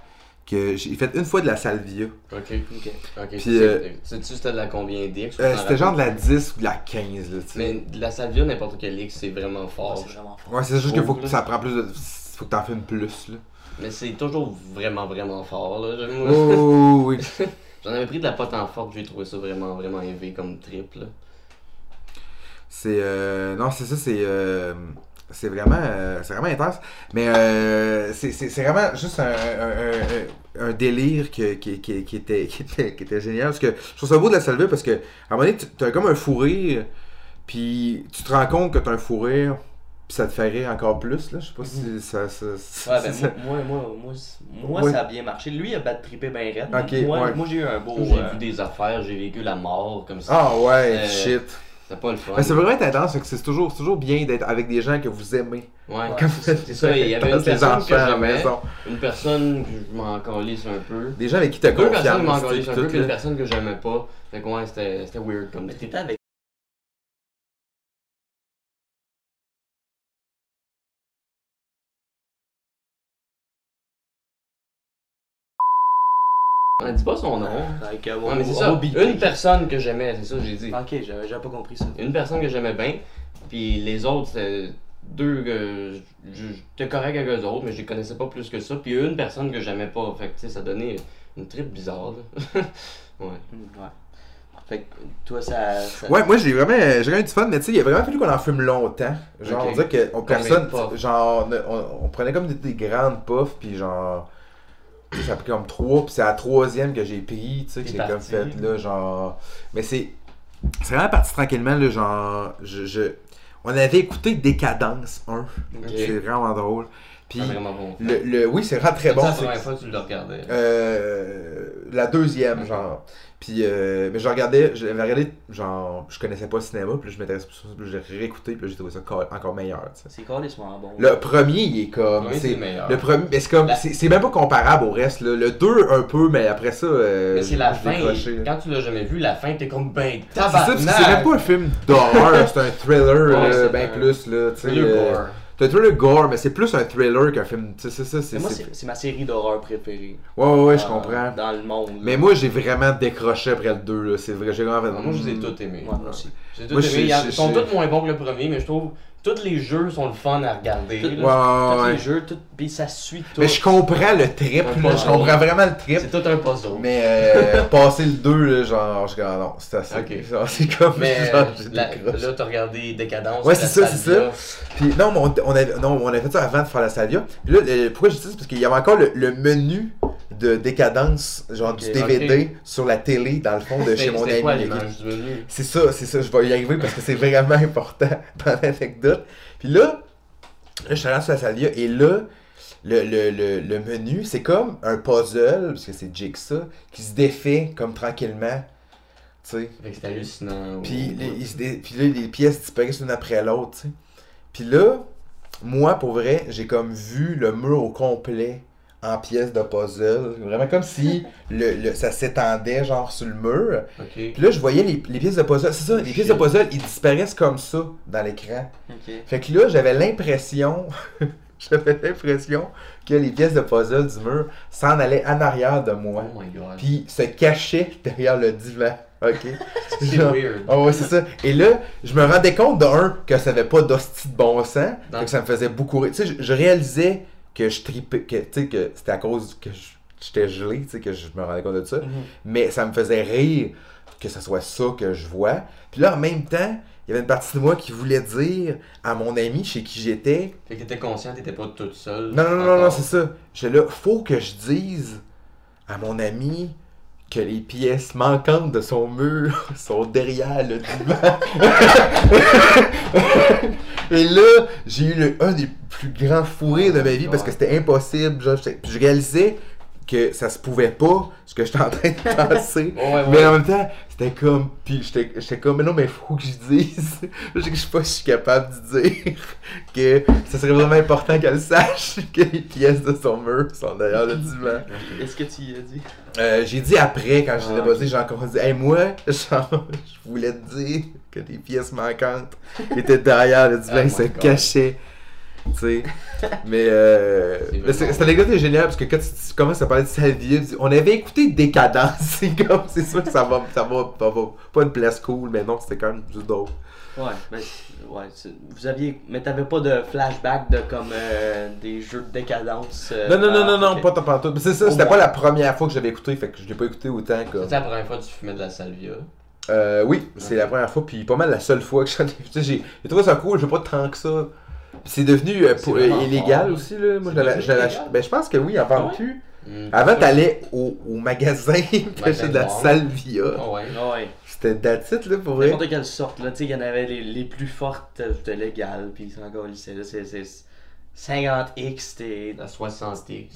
que j'ai fait une fois de la salvia. Ok. Ok. Ok. Puis, c'est- euh, Sais-tu c'était de la combien d'X Euh, C'était genre de la 10 ou de la 15, là, tu sais. Mais de la salvia, n'importe quel X, c'est vraiment Ouais, fort. c'est. Ouais, c'est juste qu'il faut que ça prend plus de. Faut que t'en filmes plus, là. Mais c'est toujours vraiment, vraiment fort. Là. Oh, oui. J'en avais pris de la pote en forte, j'ai trouvé ça vraiment, vraiment élevé comme trip. Là. C'est. Euh, non, c'est ça, c'est. euh, c'est vraiment, euh, c'est vraiment intense. Mais euh, c'est, vraiment juste un, un, un, un délire que- qui, qui, qui, était, qui, était, qui était génial. Parce que je trouve ça beau de la salver parce que à un moment donné, tu as comme un fou rire, puis tu te rends compte que tu as un fou rire, puis ça te fait rire encore plus. Là? Je sais pas si ça. ça, ça- Ouais, ben, ça- moi, moi, moi, Ouais. ça a bien marché. Lui, il a battu trippé bien raide. Ok, moi, ouais. moi j'ai eu un beau. J'ai euh, vu des affaires, j'ai vécu la mort comme ça. Ah ouais, Euh, shit. C'était pas le fun. Mais c'est vraiment intense, fait que c'est toujours, c'est toujours bien d'être avec des gens que vous aimez. Ouais, c'est ça. Il y avait une personne que une personne que je m'en calisse un peu. Des gens avec qui t'as Deux confiance. personnes qui m'en un peu, puis une personne que j'aimais pas. Fait que ouais, c'était c'était weird comme Mais t'étais avec. Dit pas son nom. avec euh, Ouais, mais c'est ça. Une personne que j'aimais, c'est ça que j'ai dit. Ok, j'avais pas compris ça. Une personne que j'aimais bien, puis les autres, c'était deux que je- j'étais correct avec eux autres, mais je les connaissais pas plus que ça. Puis une personne que j'aimais pas. Fait que tu sais, ça donnait une trip bizarre. Là. ouais. Hmm, Ouais. Fait que toi, ça. ça- Ouais, moi j'ai vraiment, j'ai vraiment eu du fun, mais tu sais, il a vraiment fallu qu'on en fume longtemps. Genre, on disait que on, personne, genre, on, on- prenait comme des, des grandes puffs, puis genre, ça a pris comme trois, puis c'est la troisième que j'ai pris, tu sais, que j'ai comme fait, là, genre. Mais c'est, c'est vraiment parti tranquillement, là, genre, je, je, on avait écouté Décadence 1, Ok. c'est vraiment drôle. Puis, C'est vraiment bon. le, le, oui, c'est vraiment très C'est bon. la c'est- première fois que tu le regardais. Euh, la deuxième, genre. Puis, euh, mais je regardais, je l'avais regardé, genre, je connaissais pas le cinéma, puis là, je m'intéressais plus à ça, puis là, j'ai réécouté, puis j'ai trouvé ça co- encore meilleur, tu sais. C'est carrément bon. Le premier, il est comme. Oui, c'est c'est meilleur. le premier, mais c'est comme. La- C'est c'est même pas comparable au reste, là. Le 2, un peu, mais après ça. euh, Mais c'est la fin. Quand tu l'as jamais vu, la fin, t'es comme ben C'est ça, parce que c'est même tabarnak. pas un film d'horreur, c'est un thriller, Ouais, c'est ben un plus, là, tu sais. C'est un thriller gore, mais c'est plus un thriller qu'un film. C'est ça, c'est. Mais moi, c'est- ma série d'horreur préférée. Ouais, ouais, ouais, je comprends. Dans le monde. Mais moi, j'ai vraiment décroché après le 2, là. C'est vrai, j'ai vraiment fait. Moi, je les ai hmm. tous aimés. Ouais, moi aussi. J'ai tous Moi, aimé. je- Ils sont tous moins bons que le premier, mais je trouve tous les jeux sont le fun à regarder. Tout- là. Tous ouais. les jeux, tout, puis ça suit tout. Mais je comprends le trip, là. Je comprends vraiment le trip. C'est tout un puzzle. Mais euh, passer le 2, là, genre, je dis, ah non, c'est assez. Ok. Genre, c'est comme. Mais genre, j'ai la- décroché. là, t'as regardé Décadence. Ouais, c'est ça, c'est Salvia. Puis non, mais on, on avait, non, on avait fait ça avant de faire la Salvia. Puis là, le- pourquoi je dis ça, c'est parce qu'il y avait encore le, le menu de décadence, genre du DVD, sur la télé, dans le fond, de chez mon ami. C'est ça, c'est ça, je vais y arriver parce que c'est vraiment important dans l'anecdote. Puis là, là, je suis allé sur la Salvia et là, le, le, le, le menu, c'est comme un puzzle, parce que c'est Jigsaw, qui se défait comme tranquillement. C'est hallucinant. Puis, Ou- les, ils se dé- puis là, les pièces disparaissent l'une après l'autre, tu sais. Puis là, moi, pour vrai, j'ai comme vu le mur au complet en pièces de puzzle. Vraiment comme si le, le- ça s'étendait, genre, sur le mur. Puis là, je voyais les, les pièces de puzzle. C'est ça, les pièces de puzzle, ils disparaissent comme ça dans l'écran. Fait que là, j'avais l'impression... j'avais l'impression que les pièces de puzzle du mur s'en allaient en arrière de moi. Oh my god. Puis se cachaient derrière le divan. OK? c'est weird. Ah ouais, c'est ça. Et là, je me rendais compte de un que ça avait pas d'hostie de bon sens, que ça me faisait beaucoup rire. Tu sais, je, je réalisais que je tripais, que, tu sais, que c'était à cause que j'étais gelé, tu sais, que je me rendais compte de ça. Mhm. Mais ça me faisait rire que ce soit ça que je vois. Puis là, en même temps, il y avait une partie de moi qui voulait dire à mon ami chez qui j'étais. Fait que t'étais conscient, t'étais pas toute seule. Non, non, non, non, c'est ça. J'étais là, faut que je dise à mon ami que les pièces manquantes de son mur sont derrière le divan. Et là, j'ai eu le- un des plus grands fourrés de ma vie parce que c'était impossible. Genre, je réalisais que ça se pouvait pas, ce que j'étais en train de penser. Ouais, ouais, Mais en même temps, c'était comme. Puis j'étais j'étais comme, mais non, mais faut que je dise. Je sais que je sais pas si je suis capable de dire que ce serait vraiment important qu'elle sache que les pièces de son mur sont derrière le divan. Est-ce que tu y as dit? Euh, j'ai dit après, quand je l'ai Ah, déposé, ok. j'ai encore dit, hey, moi, genre, je voulais te dire que les pièces manquantes étaient derrière le divan, Oh ils se God. cachaient. Tu sais. Mais euh. Mais Cette anecdote est géniale parce que quand tu, commences à parler de dis, on avait écouté Décadence. C'est comme, c'est sûr que ça va, ça va, ça va- Pas une place cool, mais non, c'était quand même juste drôle. Ouais, ben, ouais, vous aviez. Mais t'avais pas de flashback de comme euh, des jeux de décadence. euh, Non, non, non, ah, non, non, pas tant tout. C'est ça, c'était pas la première fois que j'avais écouté, fait que je l'ai pas écouté autant comme. C'était la première fois que tu fumais de la salvia. Euh, oui, c'est la première fois, puis pas mal la seule fois que j'en ai. J'ai j'ai trouvé ça cool, je veux pas tant que ça. C'est devenu euh, pour- euh, illégal fort. aussi, là. Moi, je l'avais- acheté- Ben, je pense que oui, avant Ah ouais? plus. Hmm. Avant, t'allais au, au magasin t'achetais de la salvia. Ah ouais. Ah ouais. C'était là, pour vrai. N'importe quelle sorte, là, tu sais, il y en avait les, les plus fortes, euh, c'était légal, puis c'est encore lycée, là, c'est c'est 50x, t'es La 60 t'es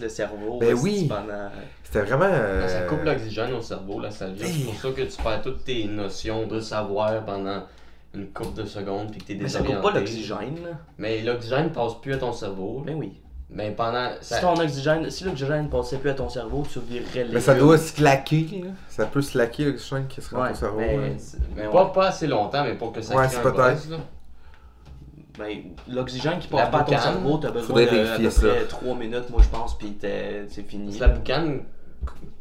le cerveau. Ben là, oui. c'est Pendant... C'était vraiment. euh, Ça coupe l'oxygène au cerveau, la salvia. C'est pour ça que tu perds toutes tes notions de savoir pendant une couple de secondes puis que t'es Mais ça désorienté. coupe pas l'oxygène, là. Mais l'oxygène passe plus à ton cerveau. Mais oui. Mais pendant. Si ton oxygène, si l'oxygène passait plus à ton cerveau, tu virerais les Mais ça doit se claquer, là. Ça peut se laquer l'oxygène qui se rend Ouais, au cerveau. mais, mais Pas, ouais. pas assez longtemps, mais pour que ça Ouais, crée c'est un peut-être. buzz, là. Ben, l'oxygène qui passe pas à ton cerveau, t'as besoin Faudrait de à peu ça. près 3 minutes, moi je pense, puis t'es- c'est fini. C'est la boucane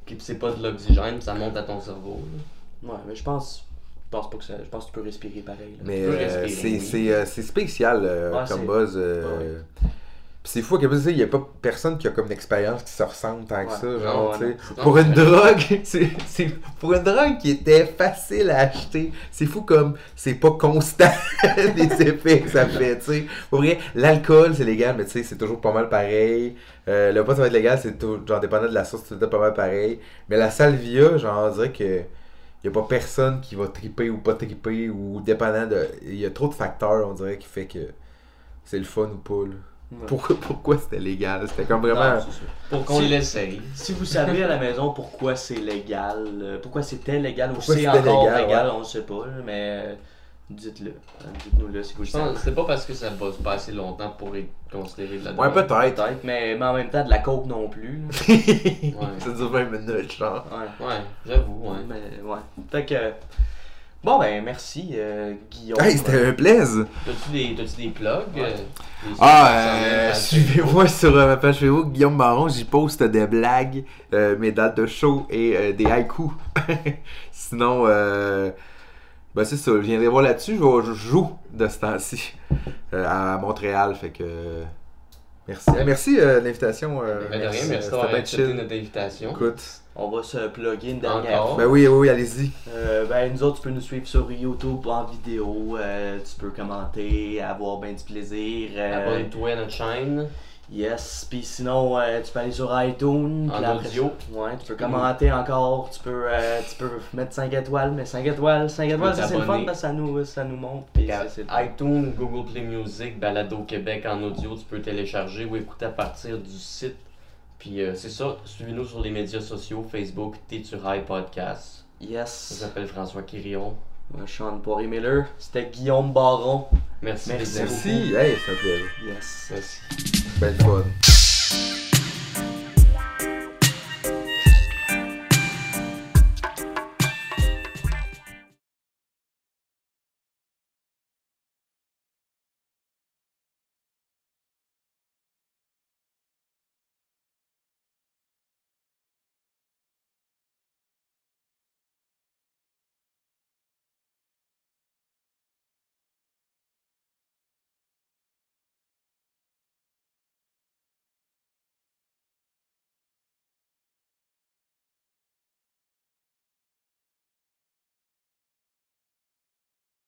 qui c'est pas de l'oxygène, ça monte à ton cerveau. là. Ouais, mais je pense, pense pas que ça, je pense que tu peux respirer pareil. là. Mais euh, c'est oui. euh, c'est spécial euh, Ouais, comme buzz. euh, Puis c'est fou il n'y a pas personne qui a comme une expérience qui se ressemble tant que Ouais. ça. Non, Genre, non. Pour une drogue, c'est c'est- pour une drogue qui était facile à acheter. C'est fou comme c'est pas constant les effets que ça fait. Pour vrai, l'alcool c'est légal, mais tu sais, c'est toujours pas mal pareil. Euh, le pot ça va être légal, c'est tout, genre dépendant de la source, c'est pas mal pareil. Mais la salvia, genre, on dirait que y a pas personne qui va triper ou pas triper ou dépendant de. Il y a trop de facteurs, on dirait, qui fait que c'est le fun ou pas, là. Ouais. Pourquoi, pourquoi c'était légal? C'était comme vraiment. Pour qu'on Si- l'essaye. Si vous savez à la maison pourquoi c'est légal, euh, pourquoi c'était légal ou c'est encore légal, légal, ouais. on ne sait pas, là, mais euh, dites-le. Euh, Dites-nous-le si vous le savez. c'est pas parce que ça buzz pas assez longtemps pour être considéré de la Ouais, peut-être. Peut-être, mais, mais en même temps, de la coke non plus. ça dure 20 minutes, genre. Ouais. Ouais, j'avoue, ouais. Mais, ouais. Fait que. Bon, ben, merci, euh, Guillaume. Hey, c'était un plaisir! T'as-tu des, des plugs? Ouais. euh, des- Ah, euh, suivez-moi sur euh, ma page Facebook, Guillaume Baron, j'y poste des blagues, euh, mes dates de show et euh, des haïkus. Sinon, euh, ben c'est ça, je viendrai voir là-dessus, je, joue de ce temps-ci euh, à Montréal, fait que... Merci, Eh, merci euh, de l'invitation. euh, Ben merci d'avoir bien accepté chill. notre invitation. Écoute, On va se plugger une dernière fois. ben oui, oui, oui, allez-y. Euh, ben, nous autres, tu peux nous suivre sur YouTube en vidéo. euh, tu peux commenter, avoir ben du plaisir. euh, Abonne-toi à notre chaîne. Yes. Puis sinon, euh, tu peux aller sur iTunes. En après audio. Ouais, tu peux commenter encore. Tu peux, euh, tu peux mettre 5 étoiles. Mais 5 étoiles, 5 étoiles, c'est le fun parce que ça nous, ça nous ça, le fun. iTunes, Google Play Music, Balado Québec en audio, tu peux télécharger ou écouter à partir du site. Puis euh, c'est ça, suivez-nous sur les médias sociaux, Facebook, High Podcast. Ça Yes. s'appelle François Quirion. Sean Poirier-Miller. C'était Guillaume Baron. Merci, Merci. Merci, hey, c'est un plaisir. Yes. Merci. Belle fun.